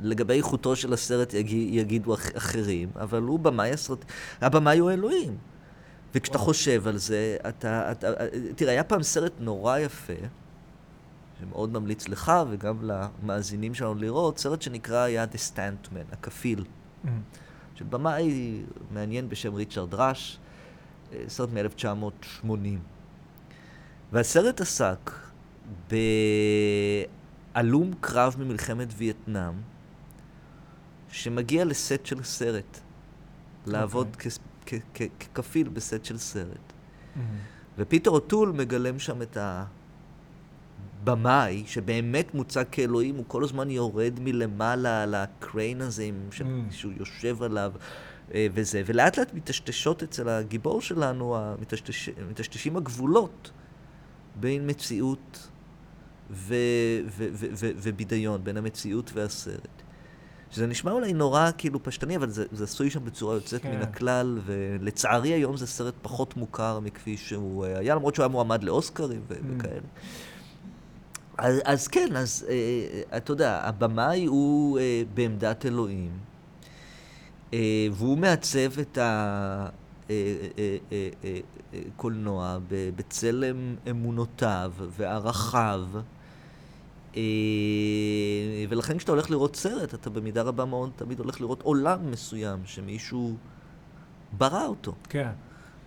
לגבי איכותו של הסרט יגיד, יגידו אח, אחרים, אבל הוא במאי הסרט... הבמאי הוא אלוהים. וכשאתה. חושב על זה, אתה, אתה... תראה, היה פעם סרט נורא יפה, שמאוד ממליץ לך וגם למאזינים שלנו לראות, סרט שנקרא היה The Standman, הכפיל. Mm-hmm. של במאי מעניין בשם ריצ'רד רש, אה, סרט מ-1980. והסרט עסק בהלום קרב ממלחמת וייטנאם, שמגיע לסט של סרט, okay. לעבוד אוקיי. ככפיל בסט של סרט. Mm-hmm. ופיטר אוטול מגלם שם את הבמאי, שבאמת מוצג כאלוהים, הוא כל הזמן יורד מלמעלה על ה crane הזה, mm. שהוא יושב עליו. אה, וזה, ולאט לאט מטשטשות אצל הגיבור שלנו, מטשטש, מטשטשים הגבולות בין מציאות ובידיון, בין המציאות והסרט. שזה נשמע אולי נורא כאילו פשטני, אבל זה, זה עשוי שם בצורה יוצאת כן. מן הכלל, ולצערי היום זה סרט פחות מוכר מכפי שהוא אה, היה, למרות שהוא היה מועמד לאוסקרים ו- mm. וכאלה. אז, אז כן, אז אה, אתה יודע, הבמאי הוא אה, בעמדת אלוהים, אה, והוא מעצב את הקולנוע אה, אה, אה, בצלם אמונותיו וערכיו. אה, ולכן כשאתה הולך לראות סרט, אתה במידה רבה מאוד תמיד הולך לראות עולם מסוים שמישהו ברא אותו. כן.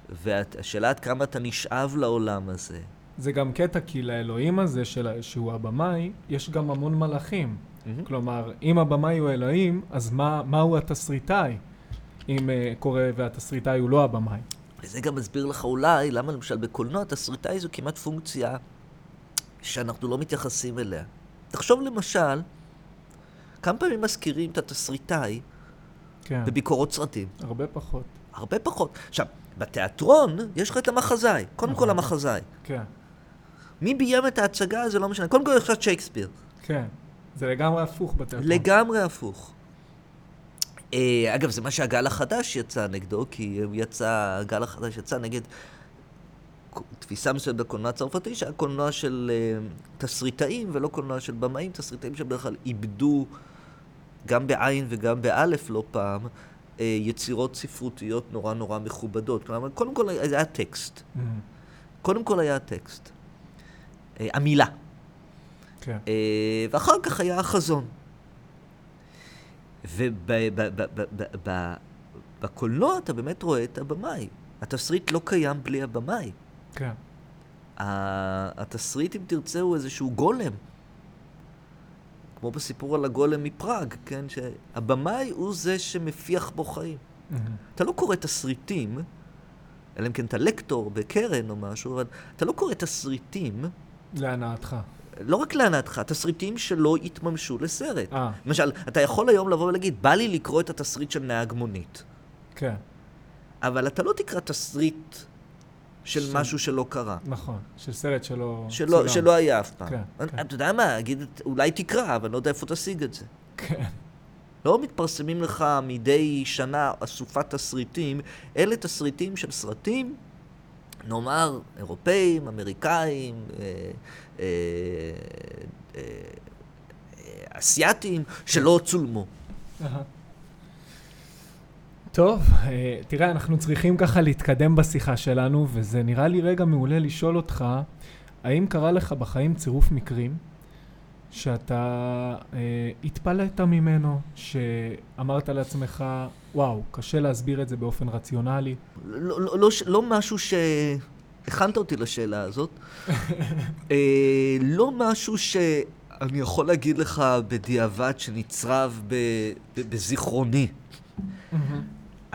והשאלה עד כמה אתה נשאב לעולם הזה. זה גם קטע, כי לאלוהים הזה, של, שהוא הבמאי, יש גם המון מלאכים. Mm-hmm. כלומר, אם הבמאי הוא אלוהים, אז מה, מהו התסריטאי, אם uh, קורה והתסריטאי הוא לא הבמאי? וזה גם מסביר לך אולי למה למשל בקולנוע תסריטאי זו כמעט פונקציה שאנחנו לא מתייחסים אליה. תחשוב למשל, כמה פעמים מזכירים את התסריטאי כן. בביקורות סרטים? הרבה פחות. הרבה פחות. עכשיו, בתיאטרון יש לך את המחזאי, קודם כל המחזאי. כן. מי ביים את ההצגה זה לא משנה, קודם כל יש לך שייקספיר. כן, זה לגמרי הפוך בתיאטרון. לגמרי הפוך. אה, אגב, זה מה שהגל החדש יצא נגדו, כי יצא, הגל החדש יצא נגד תפיסה מסוימת בקולנוע הצרפתי, שהיה קולנוע של uh, תסריטאים ולא קולנוע של במאים, תסריטאים שבדרך כלל איבדו גם בעין וגם באלף לא פעם, uh, יצירות ספרותיות נורא נורא מכובדות. כלומר, קודם כל היה טקסט. Mm-hmm. קודם כל היה טקסט. Uh, המילה. כן. ואחר כך היה החזון. ובקולנוע אתה באמת רואה את הבמאי. התסריט לא קיים בלי הבמאי. כן. התסריט, אם תרצה, הוא איזשהו גולם. כמו בסיפור על הגולם מפראג, כן? שהבמאי הוא זה שמפיח בו חיים. Mm-hmm. אתה לא קורא תסריטים, אלא אם כן אתה לקטור בקרן או משהו, אבל אתה לא קורא תסריטים... להנאתך. לא רק להנאתך, תסריטים שלא יתממשו לסרט. 아. אה. למשל, אתה יכול היום לבוא ולהגיד, בא לי לקרוא את התסריט של נהג מונית. כן. אבל אתה לא תקרא תסריט של ש... משהו שלא קרה. נכון, של סרט שלא... שלא, שלא היה אף פעם. כן, אני, כן. אתה יודע מה, אגיד, אולי תקרא, אבל לא יודע איפה תשיג את זה. כן. לא מתפרסמים לך מדי שנה אסופת תסריטים, אלה תסריטים של סרטים, נאמר, אירופאים, אמריקאים, אה, אה, אה, אסייתים, שלא צולמו. טוב, אה, תראה, אנחנו צריכים ככה להתקדם בשיחה שלנו, וזה נראה לי רגע מעולה לשאול אותך, האם קרה לך בחיים צירוף מקרים שאתה אה, התפלאת ממנו, שאמרת לעצמך, וואו, קשה להסביר את זה באופן רציונלי? לא, לא, לא, לא משהו ש... הכנת אותי לשאלה הזאת. אה, לא משהו שאני יכול להגיד לך בדיעבד שנצרב ב, ב, בזיכרוני.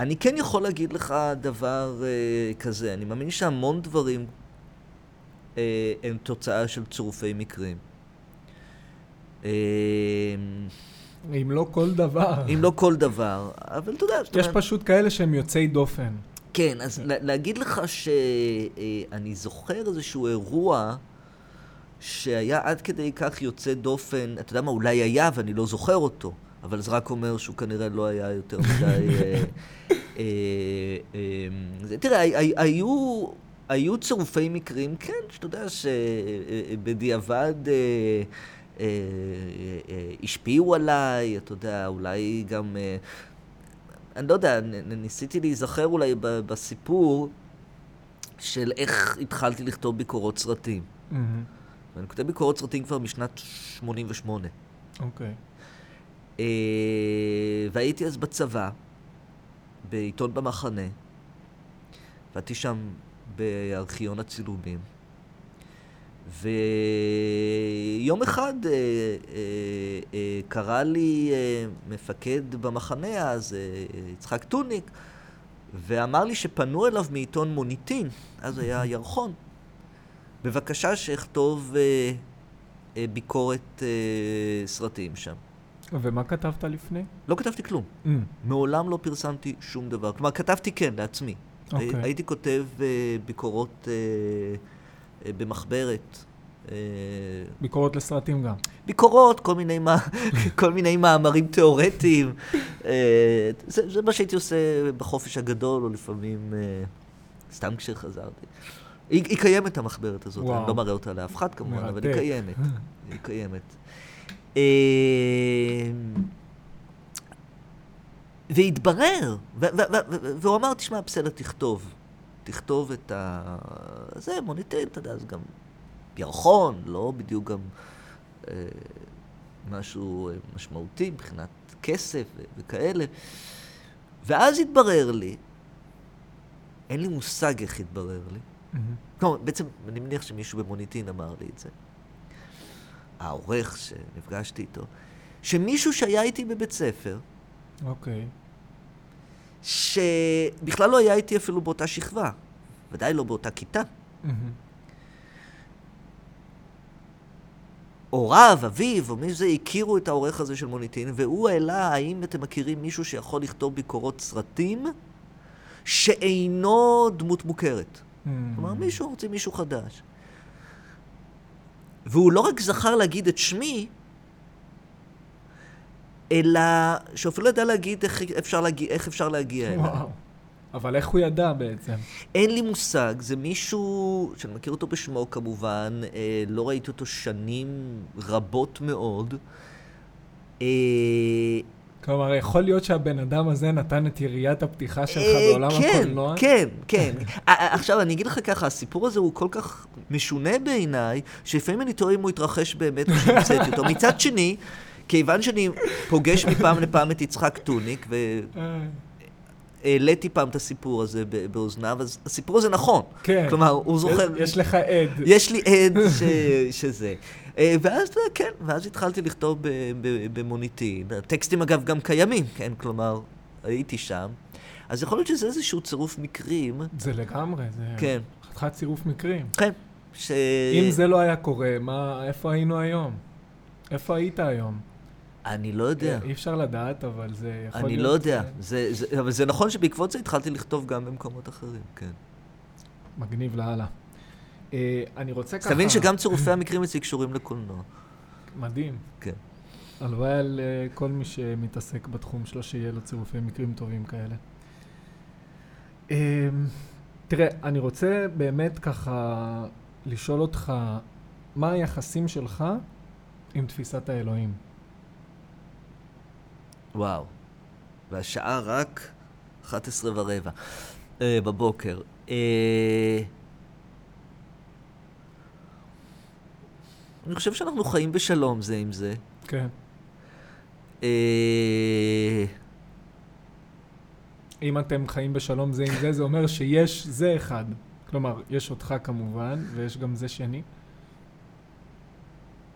אני כן יכול להגיד לך דבר uh, כזה, אני מאמין שהמון דברים uh, הם תוצאה של צירופי מקרים. Uh, אם לא כל דבר. אם לא כל דבר, אבל אתה יודע... יש פשוט כאלה שהם יוצאי דופן. כן, אז להגיד לך שאני זוכר איזשהו אירוע שהיה עד כדי כך יוצא דופן, אתה יודע מה, אולי היה ואני לא זוכר אותו, אבל זה רק אומר שהוא כנראה לא היה יותר מדי... אה, אה, אה, תראה, היו, היו צירופי מקרים, כן, שאתה יודע שבדיעבד השפיעו עליי, אתה יודע, אולי גם... אני לא יודע, ניסיתי להיזכר אולי בסיפור של איך התחלתי לכתוב ביקורות סרטים. Mm-hmm. ואני כותב ביקורות סרטים כבר משנת 88. אוקיי. Okay. אה, והייתי אז בצבא, בעיתון במחנה, ועבדתי שם בארכיון הצילומים. ויום אחד אה, אה, אה, קרא לי אה, מפקד במחנה אז, אה, יצחק טוניק, ואמר לי שפנו אליו מעיתון מוניטין, אז היה ירחון, בבקשה שאכתוב אה, אה, ביקורת אה, סרטים שם. ומה כתבת לפני? לא כתבתי כלום. Mm. מעולם לא פרסמתי שום דבר. כלומר, כתבתי כן, לעצמי. Okay. אוקיי. הייתי כותב uh, ביקורות uh, uh, במחברת. Uh, ביקורות לסרטים גם. ביקורות, כל מיני, מה, כל מיני מאמרים תיאורטיים. uh, זה, זה מה שהייתי עושה בחופש הגדול, או לפעמים uh, סתם כשחזרתי. היא, היא קיימת, המחברת הזאת. וואו. אני לא מראה אותה לאף אחד כמובן, אבל היא קיימת. היא קיימת. אמ, והתברר, והוא אמר, תשמע, בסדר, תכתוב. תכתוב את ה... זה, מוניטין, אתה יודע, זה גם ירחון, לא בדיוק גם אה, משהו אה, משמעותי מבחינת כסף וכאלה. ואז התברר לי, אין לי מושג איך התברר לי. Mm-hmm. כלומר, בעצם, אני מניח שמישהו במוניטין אמר לי את זה. העורך שנפגשתי איתו, שמישהו שהיה איתי בבית ספר, אוקיי. שבכלל לא היה איתי אפילו באותה שכבה, ודאי לא באותה כיתה. הוריו, אביו, או מי זה, הכירו את העורך הזה של מוניטין, והוא העלה האם אתם מכירים מישהו שיכול לכתוב ביקורות סרטים שאינו דמות מוכרת. כלומר, מישהו רוצה מישהו חדש. והוא לא רק זכר להגיד את שמי, אלא שאפילו ידע להגיד איך אפשר להגיע, איך אפשר להגיע אליו. אבל איך הוא ידע בעצם? אין לי מושג, זה מישהו שאני מכיר אותו בשמו כמובן, אה, לא ראיתי אותו שנים רבות מאוד. אה, כלומר, יכול להיות שהבן אדם הזה נתן את יריית הפתיחה שלך אה, בעולם כן, הקולנוע? כן, כן. עכשיו, אני אגיד לך ככה, הסיפור הזה הוא כל כך משונה בעיניי, שלפעמים אני טועה אם הוא התרחש באמת כשהמצאתי אותו. מצד שני, כיוון שאני פוגש מפעם לפעם את יצחק טוניק, והעליתי פעם את הסיפור הזה באוזניו, אז הסיפור הזה נכון. כן. כלומר, הוא זוכר... יש לך עד. יש לי עד שזה. אה, ואז, כן, ואז התחלתי לכתוב במוניטין. הטקסטים, אגב, גם קיימים, כן? כלומר, הייתי שם. אז יכול להיות שזה איזשהו צירוף מקרים. זה לגמרי, זה... כן. חתיכת צירוף מקרים. כן. ש... אם זה לא היה קורה, מה, איפה היינו היום? איפה היית היום? אני לא יודע. אי אפשר לדעת, אבל זה יכול להיות... אני לא יודע. זה, זה, אבל זה נכון שבעקבות זה התחלתי לכתוב גם במקומות אחרים, כן. מגניב לאללה. אה, אני רוצה ככה... תבין שגם צירופי המקרים אצלי קשורים לקולנוע. מדהים. כן. הלוואי על אה, כל מי שמתעסק בתחום שלו, שיהיה לו צירופי מקרים טובים כאלה. אה, תראה, אני רוצה באמת ככה לשאול אותך, מה היחסים שלך עם תפיסת האלוהים? וואו. והשעה רק 11 ורבע בבוקר. אני חושב שאנחנו חיים בשלום זה עם זה. כן. אה, אם אתם חיים בשלום זה עם זה, זה אומר שיש זה אחד. כלומר, יש אותך כמובן, ויש גם זה שני.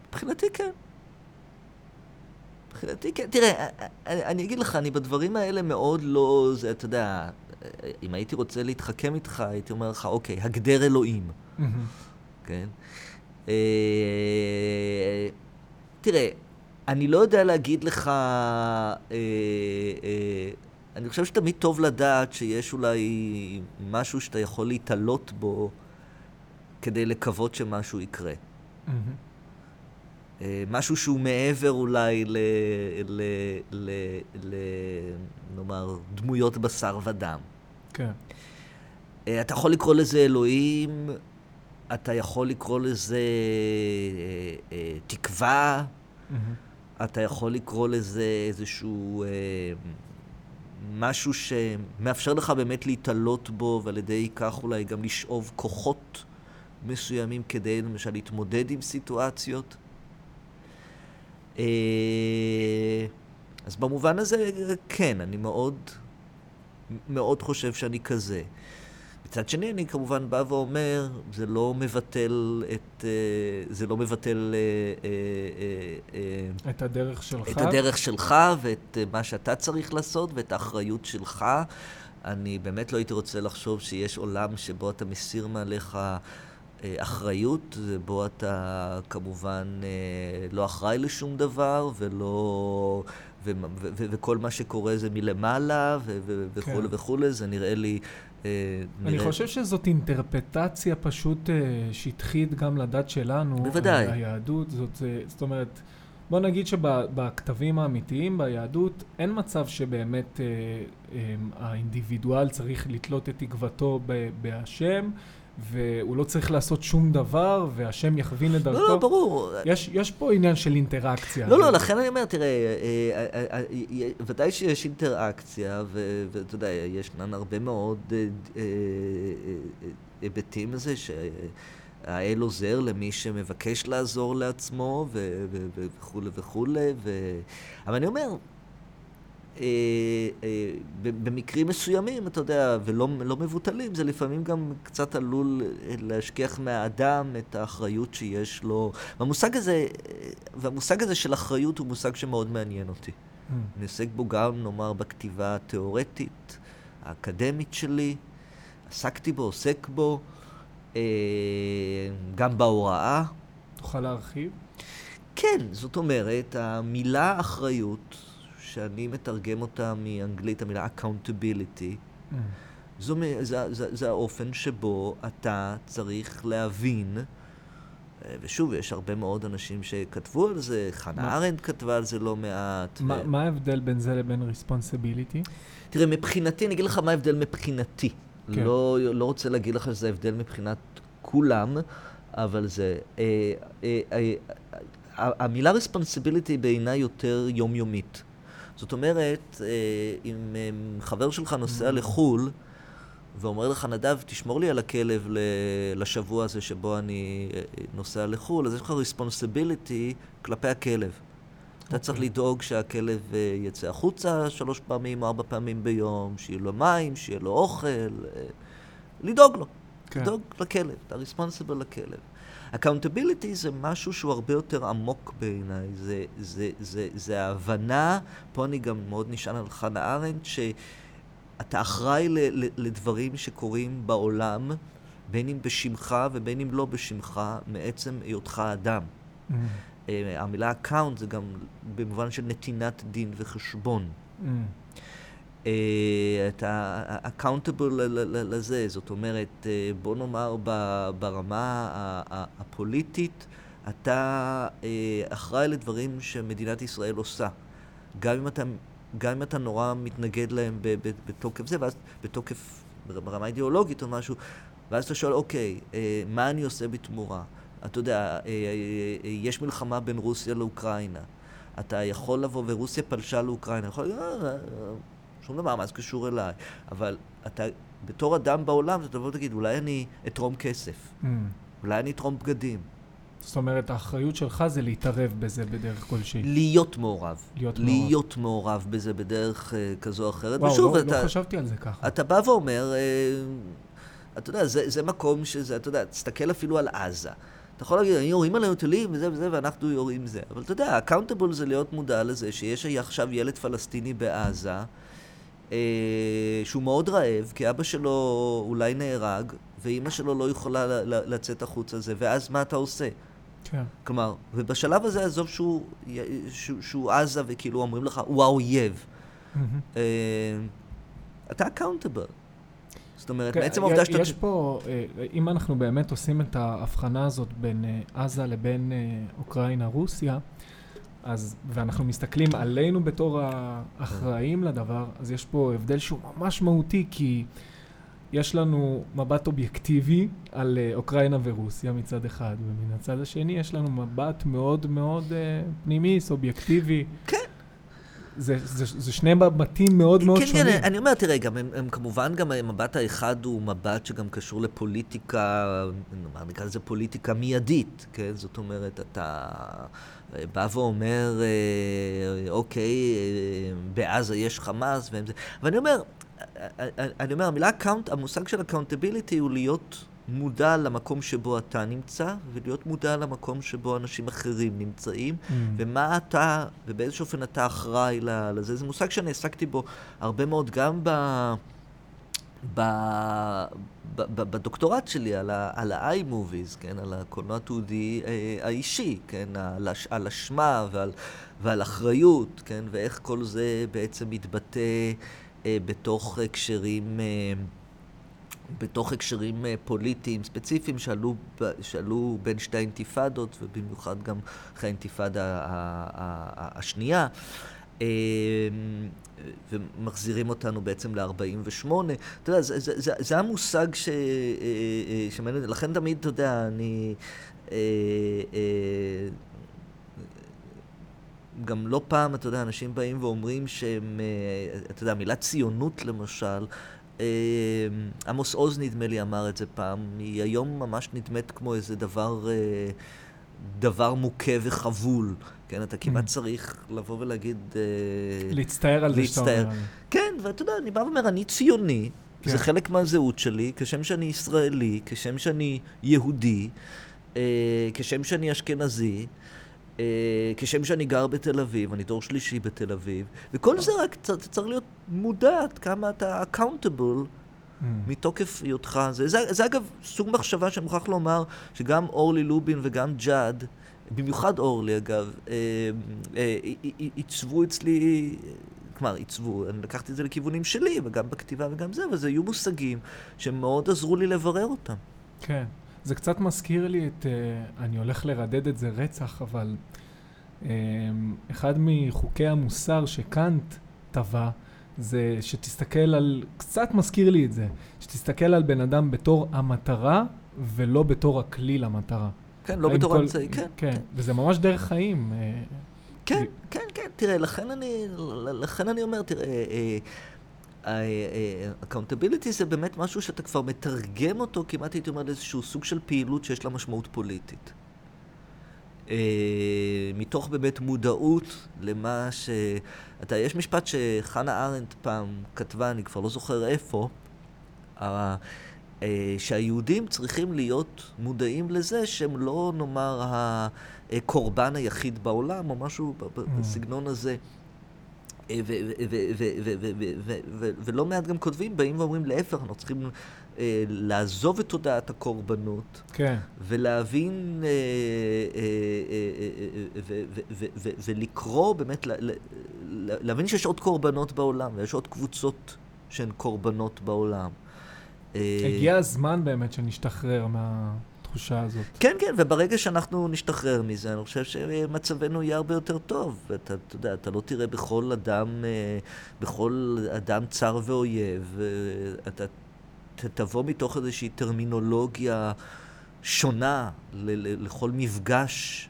מבחינתי כן. מבחינתי כן. תראה, אני, אני אגיד לך, אני בדברים האלה מאוד לא, זה, אתה יודע, אם הייתי רוצה להתחכם איתך, הייתי אומר לך, אוקיי, הגדר אלוהים, כן? אה, תראה, אני לא יודע להגיד לך, אה, אה, אני חושב שתמיד טוב לדעת שיש אולי משהו שאתה יכול להתעלות בו כדי לקוות שמשהו יקרה. אה, משהו שהוא מעבר אולי ל... ל... ל... ל... נאמר, דמויות בשר ודם. כן. אתה יכול לקרוא לזה אלוהים, אתה יכול לקרוא לזה אה, אה, תקווה, אתה יכול לקרוא לזה איזשהו אה, משהו שמאפשר לך באמת להתעלות בו, ועל ידי כך אולי גם לשאוב כוחות מסוימים כדי למשל להתמודד עם סיטואציות. אז במובן הזה, כן, אני מאוד, מאוד חושב שאני כזה. מצד שני, אני כמובן בא ואומר, זה לא מבטל את... אה, זה לא מבטל... אה, את הדרך שלך. את הדרך שלך ואת מה שאתה צריך לעשות ואת האחריות שלך. אני באמת לא הייתי רוצה לחשוב שיש עולם שבו אתה מסיר מעליך אחריות, בו אתה כמובן לא אחראי לשום דבר ולא... ו- ו- ו- וכל מה שקורה זה מלמעלה וכולי כן. וכולי, זה נראה לי... אני נראה... חושב שזאת אינטרפטציה פשוט שטחית גם לדת שלנו. בוודאי. היהדות, זאת, זאת אומרת, בוא נגיד שבכתבים האמיתיים ביהדות אין מצב שבאמת אה, אה, האינדיבידואל צריך לתלות את תקוותו בהשם. והוא לא צריך לעשות שום דבר, והשם יכווין את דרכו. לא, לא, ברור. יש, יש פה עניין של אינטראקציה. לא, לא, לכן אני אומר, תראה, ודאי שיש אינטראקציה, ואתה יודע, ישנן הרבה מאוד היבטים לזה, שהאל עוזר למי שמבקש לעזור לעצמו, וכולי וכולי, אבל אני אומר, אה, אה, במקרים מסוימים, אתה יודע, ולא לא מבוטלים, זה לפעמים גם קצת עלול להשכיח מהאדם את האחריות שיש לו. והמושג הזה, והמושג הזה של אחריות הוא מושג שמאוד מעניין אותי. Mm. אני עוסק בו גם, נאמר, בכתיבה התיאורטית, האקדמית שלי, עסקתי בו, עוסק בו, אה, גם בהוראה. תוכל להרחיב? כן, זאת אומרת, המילה אחריות שאני מתרגם אותה מאנגלית, המילה accountability, mm. זו, זה, זה, זה האופן שבו אתה צריך להבין, אה, ושוב, יש הרבה מאוד אנשים שכתבו על זה, חנה ארנד כתבה על זה לא מעט. מה, ו... מה ההבדל בין זה לבין responsibility? תראה, מבחינתי, אני אגיד לך מה ההבדל מבחינתי. כן. לא, לא רוצה להגיד לך שזה ההבדל מבחינת כולם, אבל זה... אה, אה, אה, המילה responsibility בעיניי יותר יומיומית. זאת אומרת, אה, אם חבר שלך נוסע לחו"ל, ואומר לך, נדב, תשמור לי על הכלב לשבוע הזה שבו אני אה, נוסע לחו"ל, אז יש לך ריספונסיביליטי כלפי הכלב. Okay. אתה צריך אוקיי. לדאוג שהכלב אה, יצא החוצה שלוש פעמים או ארבע פעמים ביום, שיהיה לו מים, שיהיה לו אוכל, לדאוג לו. Okay. כן. לדאוג לכלב, אתה responsible לכלב. accountability זה משהו שהוא הרבה יותר עמוק בעיניי. זה, זה, זה, זה ההבנה, פה אני גם מאוד נשען על חנה ארנדט, שאתה אחראי ל, ל, לדברים שקורים בעולם, בין אם בשמך ובין אם לא בשמך, מעצם היותך אדם. Mm. המילה account זה גם במובן של נתינת דין וחשבון. Mm. אה, אתה accountable לזה, זאת אומרת, אה, בוא נאמר ברמה הפוליטית, אתה אה, אחראי לדברים שמדינת ישראל עושה. גם אם אתה, גם אם אתה נורא מתנגד להם בתוקף זה, ואז בתוקף, ברמה אידיאולוגית או משהו, ואז אתה שואל, אוקיי, מה אני עושה בתמורה? אתה יודע, יש מלחמה בין רוסיה לאוקראינה. אתה יכול לבוא, ורוסיה פלשה לאוקראינה, יכול להגיד, שום דבר, מה זה קשור אליי? אבל אתה, בתור אדם בעולם, אתה תבוא ותגיד, אולי אני אתרום כסף, mm. אולי אני אתרום בגדים. זאת אומרת, האחריות שלך זה להתערב בזה בדרך כלשהי. להיות מעורב. להיות מעורב. להיות מעורב בזה בדרך אה, כזו או אחרת. וואו, ושוב, לא, אתה, לא חשבתי על זה ככה. אתה בא ואומר, אה, אתה יודע, זה, זה מקום שזה, אתה יודע, תסתכל אפילו על עזה. אתה יכול להגיד, יורים עלינו טילים וזה וזה, ואנחנו יורים זה. אבל אתה יודע, accountable זה להיות מודע לזה שיש עכשיו ילד פלסטיני בעזה, אה, שהוא מאוד רעב, כי אבא שלו אולי נהרג, ואימא שלו לא יכולה לצאת החוצה זה, ואז מה אתה עושה? כן. כלומר, ובשלב הזה, עזוב שהוא, שהוא, שהוא עזה וכאילו אומרים לך, הוא האויב. אה, אתה accountable. זאת אומרת, כן, בעצם העובדה שאתה... יש פה, אה, אם אנחנו באמת עושים את ההבחנה הזאת בין אה, עזה לבין אה, אוקראינה-רוסיה, אז, ואנחנו מסתכלים עלינו בתור האחראים לדבר, אז יש פה הבדל שהוא ממש מהותי, כי יש לנו מבט אובייקטיבי על אה, אוקראינה ורוסיה מצד אחד, ומן הצד השני יש לנו מבט מאוד מאוד אה, פנימי, סובייקטיבי. כן. זה, זה, זה שני מבטים מאוד מאוד כן, שונים. כן, אני אומר, תראה, גם הם, הם כמובן, גם המבט האחד הוא מבט שגם קשור לפוליטיקה, נאמר, נקרא לזה פוליטיקה מיידית, כן? זאת אומרת, אתה בא ואומר, אה, אוקיי, אה, בעזה יש חמאס, והם זה... ואני אומר, אני אומר, המילה account, המושג של accountability הוא להיות מודע למקום שבו אתה נמצא, ולהיות מודע למקום שבו אנשים אחרים נמצאים. אמ. ומה אתה, ובאיזשהו אופן אתה אחראי לזה. זה מושג שאני עסקתי בו הרבה מאוד גם ב... ב... ב... ב... בדוקטורט שלי על, ה... על ה-i-movies, כן? על הקולנוע התיעודי אה, האישי, כן? על. על אשמה ועל... ועל אחריות, כן? ואיך כל זה בעצם מתבטא אה, בתוך הקשרים... אה, בתוך הקשרים אה, פוליטיים ספציפיים שעלו, שעלו בין שתי האינתיפאדות, ובמיוחד גם אחרי האינתיפאדה השנייה, ומחזירים אותנו בעצם ל-48. אתה יודע, זה, זה, זה, זה המושג ש, אה, אה, שמעניין, אותי. לכן תמיד, אתה יודע, אני... אה, אה, גם לא פעם, אתה יודע, אנשים באים ואומרים שהם, אה, אתה יודע, המילה ציונות למשל, אה, עמוס עוז נדמה לי אמר את זה פעם, היא היום ממש נדמת כמו איזה דבר, אה, דבר מוכה וחבול. כן, אתה כמעט Mm. צריך לבוא ולהגיד... אה, להצטער על זה שאתה. אומר. כן, ואתה יודע, אני בא ואומר, אני ציוני, כן. זה חלק מהזהות שלי, כשם שאני ישראלי, כשם שאני יהודי, אה, כשם שאני אשכנזי, אה, כשם שאני גר בתל אביב, אני דור שלישי בתל אביב, וכל זה רק אתה צריך להיות מודע עד כמה אתה accountable Mm. מתוקף היותך. זה, זה, זה אגב סוג מחשבה שאני מוכרח לומר שגם אורלי לובין וגם ג'אד, במיוחד אורלי אגב, אה, אה, עיצבו אצלי, כלומר עיצבו, אני לקחתי את זה לכיוונים שלי, וגם בכתיבה וגם זה, אבל זה היו מושגים שמאוד עזרו לי לברר אותם. כן. זה קצת מזכיר לי את, uh, אני הולך לרדד את זה רצח, אבל אחד מחוקי המוסר שקאנט טבע, זה שתסתכל על, קצת מזכיר לי את זה, שתסתכל על בן אדם בתור המטרה ולא בתור הכלי למטרה. כן, לא בתור אמצעי, כן. כן, וזה ממש דרך חיים. אה, כן, כן, כן, תראה, לכן אני, לכן אני אומר, תראה, accountability זה באמת משהו שאתה כבר מתרגם אותו, כמעט הייתי אומר, לאיזשהו סוג של פעילות שיש לה משמעות פוליטית. אה, מתוך באמת מודעות למה ש... אתה, יש משפט שחנה ארנדט פעם כתבה, אני כבר לא זוכר איפה, אה, אה, שהיהודים צריכים להיות מודעים לזה שהם לא, נאמר, הקורבן היחיד בעולם, או משהו בסגנון הזה. ולא מעט גם כותבים, באים ואומרים, להפך, אנחנו צריכים לעזוב את תודעת הקורבנות, ולהבין ולקרוא, באמת, להבין שיש עוד קורבנות בעולם, ויש עוד קבוצות שהן קורבנות בעולם. אה, הגיע הזמן באמת שנשתחרר מהתחושה הזאת. כן, כן, וברגע שאנחנו נשתחרר מזה, אני חושב שמצבנו יהיה הרבה יותר טוב. ואתה, אתה יודע, אתה לא תראה בכל אדם, אה, בכל אדם צר ואויב. אה, אתה ת- תבוא מתוך איזושהי טרמינולוגיה שונה ל- ל- לכל מפגש,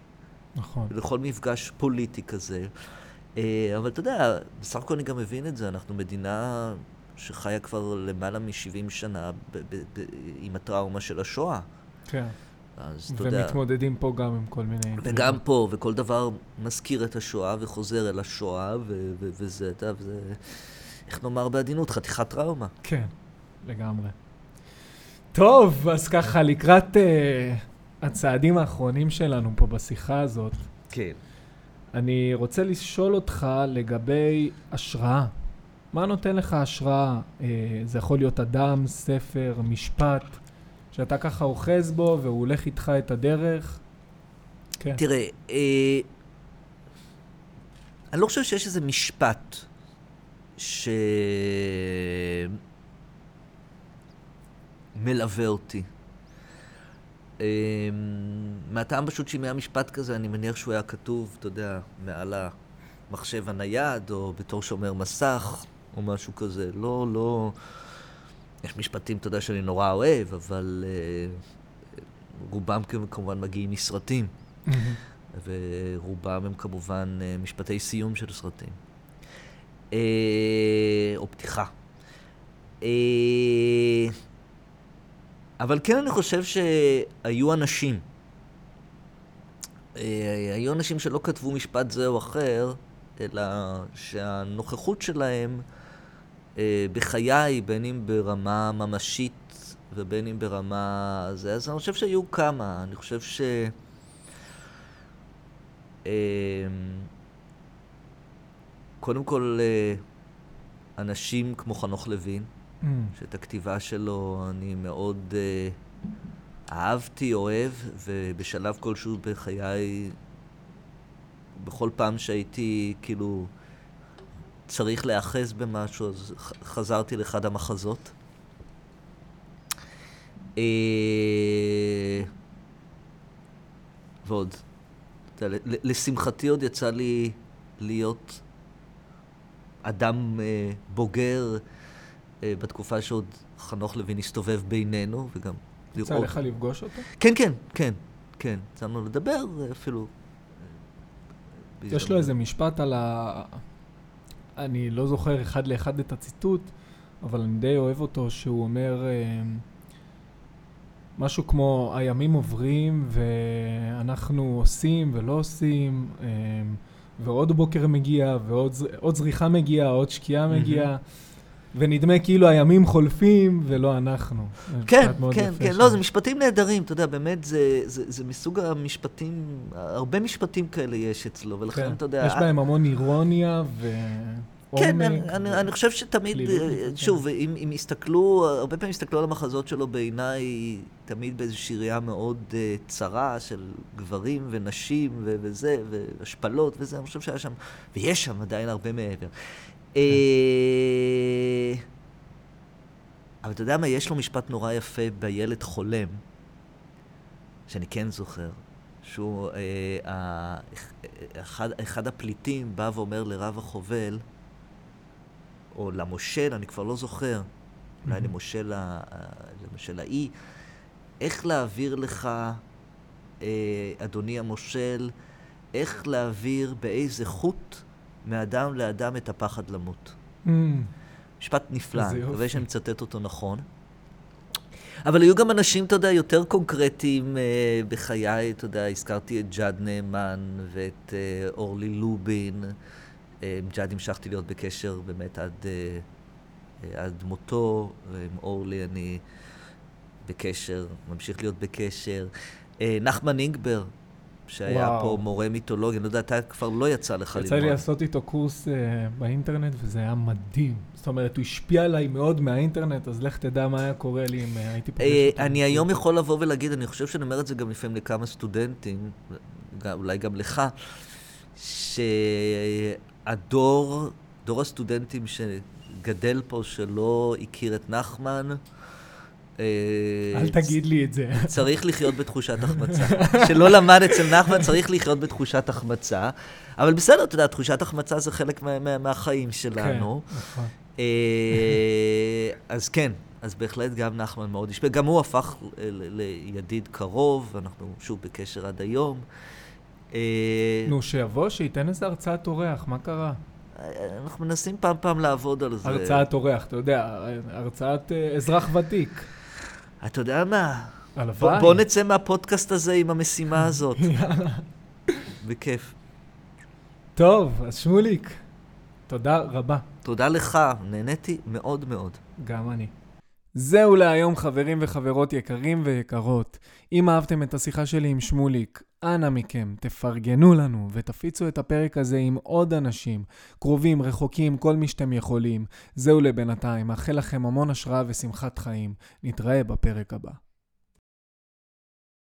נכון. לכל מפגש פוליטי כזה. אבל אתה יודע, בסך הכל אני גם מבין את זה, אנחנו מדינה שחיה כבר למעלה מ-70 שנה ב- ב- ב- עם הטראומה של השואה. כן. אז אתה יודע... ומתמודדים פה גם עם כל מיני... וגם פה, וכל דבר מזכיר את השואה וחוזר אל השואה, ו- ו- וזה, אתה יודע, וזה, איך נאמר בעדינות, חתיכת טראומה. כן, לגמרי. טוב, אז ככה, לקראת uh, הצעדים האחרונים שלנו פה בשיחה הזאת, כן. אני רוצה לשאול אותך לגבי השראה. מה נותן לך השראה? אה, זה יכול להיות אדם, ספר, משפט, שאתה ככה אוחז בו והוא הולך איתך את הדרך? כן. תראה, אה, אני לא חושב שיש איזה משפט שמלווה אותי. אה, מהטעם פשוט שאם היה משפט כזה, אני מניח שהוא היה כתוב, אתה יודע, מעל המחשב הנייד, או בתור שומר מסך, או משהו כזה. לא, לא... יש משפטים, אתה יודע, שאני נורא אוהב, אבל uh, רובם כמובן מגיעים מסרטים. ורובם הם כמובן uh, משפטי סיום של סרטים. Uh, או פתיחה. Uh, אבל כן, אני חושב שהיו אנשים. Uh, היו אנשים שלא כתבו משפט זה או אחר, אלא שהנוכחות שלהם בחיי, בין אם ברמה ממשית ובין אם ברמה... זה, אז אני חושב שהיו כמה. אני חושב ש... אה, קודם כל, אה, אנשים כמו חנוך לוין, mm. שאת הכתיבה שלו אני מאוד אה, אהבתי, אוהב, ובשלב כלשהו בחיי, בכל פעם שהייתי כאילו צריך להיאחז במשהו, אז חזרתי לאחד המחזות. אה, ועוד, לשמחתי עוד יצא לי להיות אדם אה, בוגר אה, בתקופה שעוד חנוך לוין הסתובב בינינו, וגם לראות... יצא לך לפגוש אותו? כן, כן, כן, כן. יצא לנו לדבר אפילו. יש לו איזה משפט על ה... אני לא זוכר אחד לאחד את הציטוט, אבל אני די אוהב אותו, שהוא אומר אה, משהו כמו, הימים עוברים ואנחנו עושים ולא עושים, אה, ועוד בוקר מגיע, ועוד זריחה מגיעה, עוד שקיעה מגיעה. ונדמה כאילו הימים חולפים ולא אנחנו. כן, כן, כן, לא, זה משפטים נהדרים, אתה יודע, באמת זה, זה, זה מסוג המשפטים, הרבה משפטים כאלה יש אצלו, ולכן כן, אתה יודע... יש בהם המון אירוניה ו... כן, אני, אני, אני חושב שתמיד, שוב, אם, אם יסתכלו, הרבה פעמים יסתכלו על המחזות שלו בעיניי, תמיד באיזושהי ראייה מאוד uh, צרה של גברים ונשים ו- וזה, והשפלות וזה, אני חושב שהיה שם, ויש שם עדיין הרבה מעבר. אה, אבל אתה יודע מה, יש לו משפט נורא יפה בילד חולם, שאני כן זוכר, שהוא, אה, אה, אחד, אחד הפליטים בא ואומר לרב החובל, או למושל, אני כבר לא זוכר, אולי למושל, למושל האי, איך להעביר לך, אה, אדוני המושל, איך להעביר באיזה חוט מאדם לאדם את הפחד למות. Mm. משפט נפלא, אני מקווה שאני מצטט אותו נכון. אבל היו גם אנשים, אתה יודע, יותר קונקרטיים אה, בחיי, אתה יודע, הזכרתי את ג'אד נאמן ואת אה, אורלי לובין. אה, עם ג'אד המשכתי להיות בקשר באמת עד, אה, אה, עד מותו, ועם אורלי אני בקשר, ממשיך להיות בקשר. אה, נחמן אינגבר, שהיה וואו. פה מורה מיתולוגי, אני לא יודע, אתה כבר לא יצא לך ללמוד. יצא לי לעשות איתו קורס uh, באינטרנט, וזה היה מדהים. זאת אומרת, הוא השפיע עליי מאוד מהאינטרנט, אז לך תדע מה היה קורה לי אם uh, הייתי פוגש uh, אותו. אני היום יכול לבוא ולהגיד, אני חושב שאני אומר את זה גם לפעמים לכמה סטודנטים, אולי גם לך, שהדור, דור הסטודנטים שגדל פה, שלא הכיר את נחמן, אה, אל תגיד לי את זה. צריך לחיות בתחושת החמצה. שלא למד אצל נחמן, צריך לחיות בתחושת החמצה. אבל בסדר, אתה יודע, תחושת החמצה זה חלק מהחיים שלנו. כן, נכון. אה, אז כן, אז בהחלט גם נחמן מאוד השפיע. גם הוא הפך לידיד קרוב, אנחנו שוב בקשר עד היום. אה, נו, שיבוא, שייתן איזה הרצאת אורח, מה קרה? אנחנו מנסים פעם פעם לעבוד על זה. הרצאת אורח, אתה יודע, הרצאת אזרח ותיק. אתה יודע מה? הלוואי. בוא, נצא מהפודקאסט הזה עם המשימה הזאת. יאללה. בכיף. טוב, אז שמוליק, תודה רבה. תודה לך, נהניתי מאוד מאוד. גם אני. זהו להיום, חברים וחברות יקרים ויקרות. אם אהבתם את השיחה שלי עם שמוליק, אנא מכם, תפרגנו לנו ותפיצו את הפרק הזה עם עוד אנשים, קרובים, רחוקים, כל מי שאתם יכולים. זהו לבינתיים, מאחל לכם המון השראה ושמחת חיים. נתראה בפרק הבא.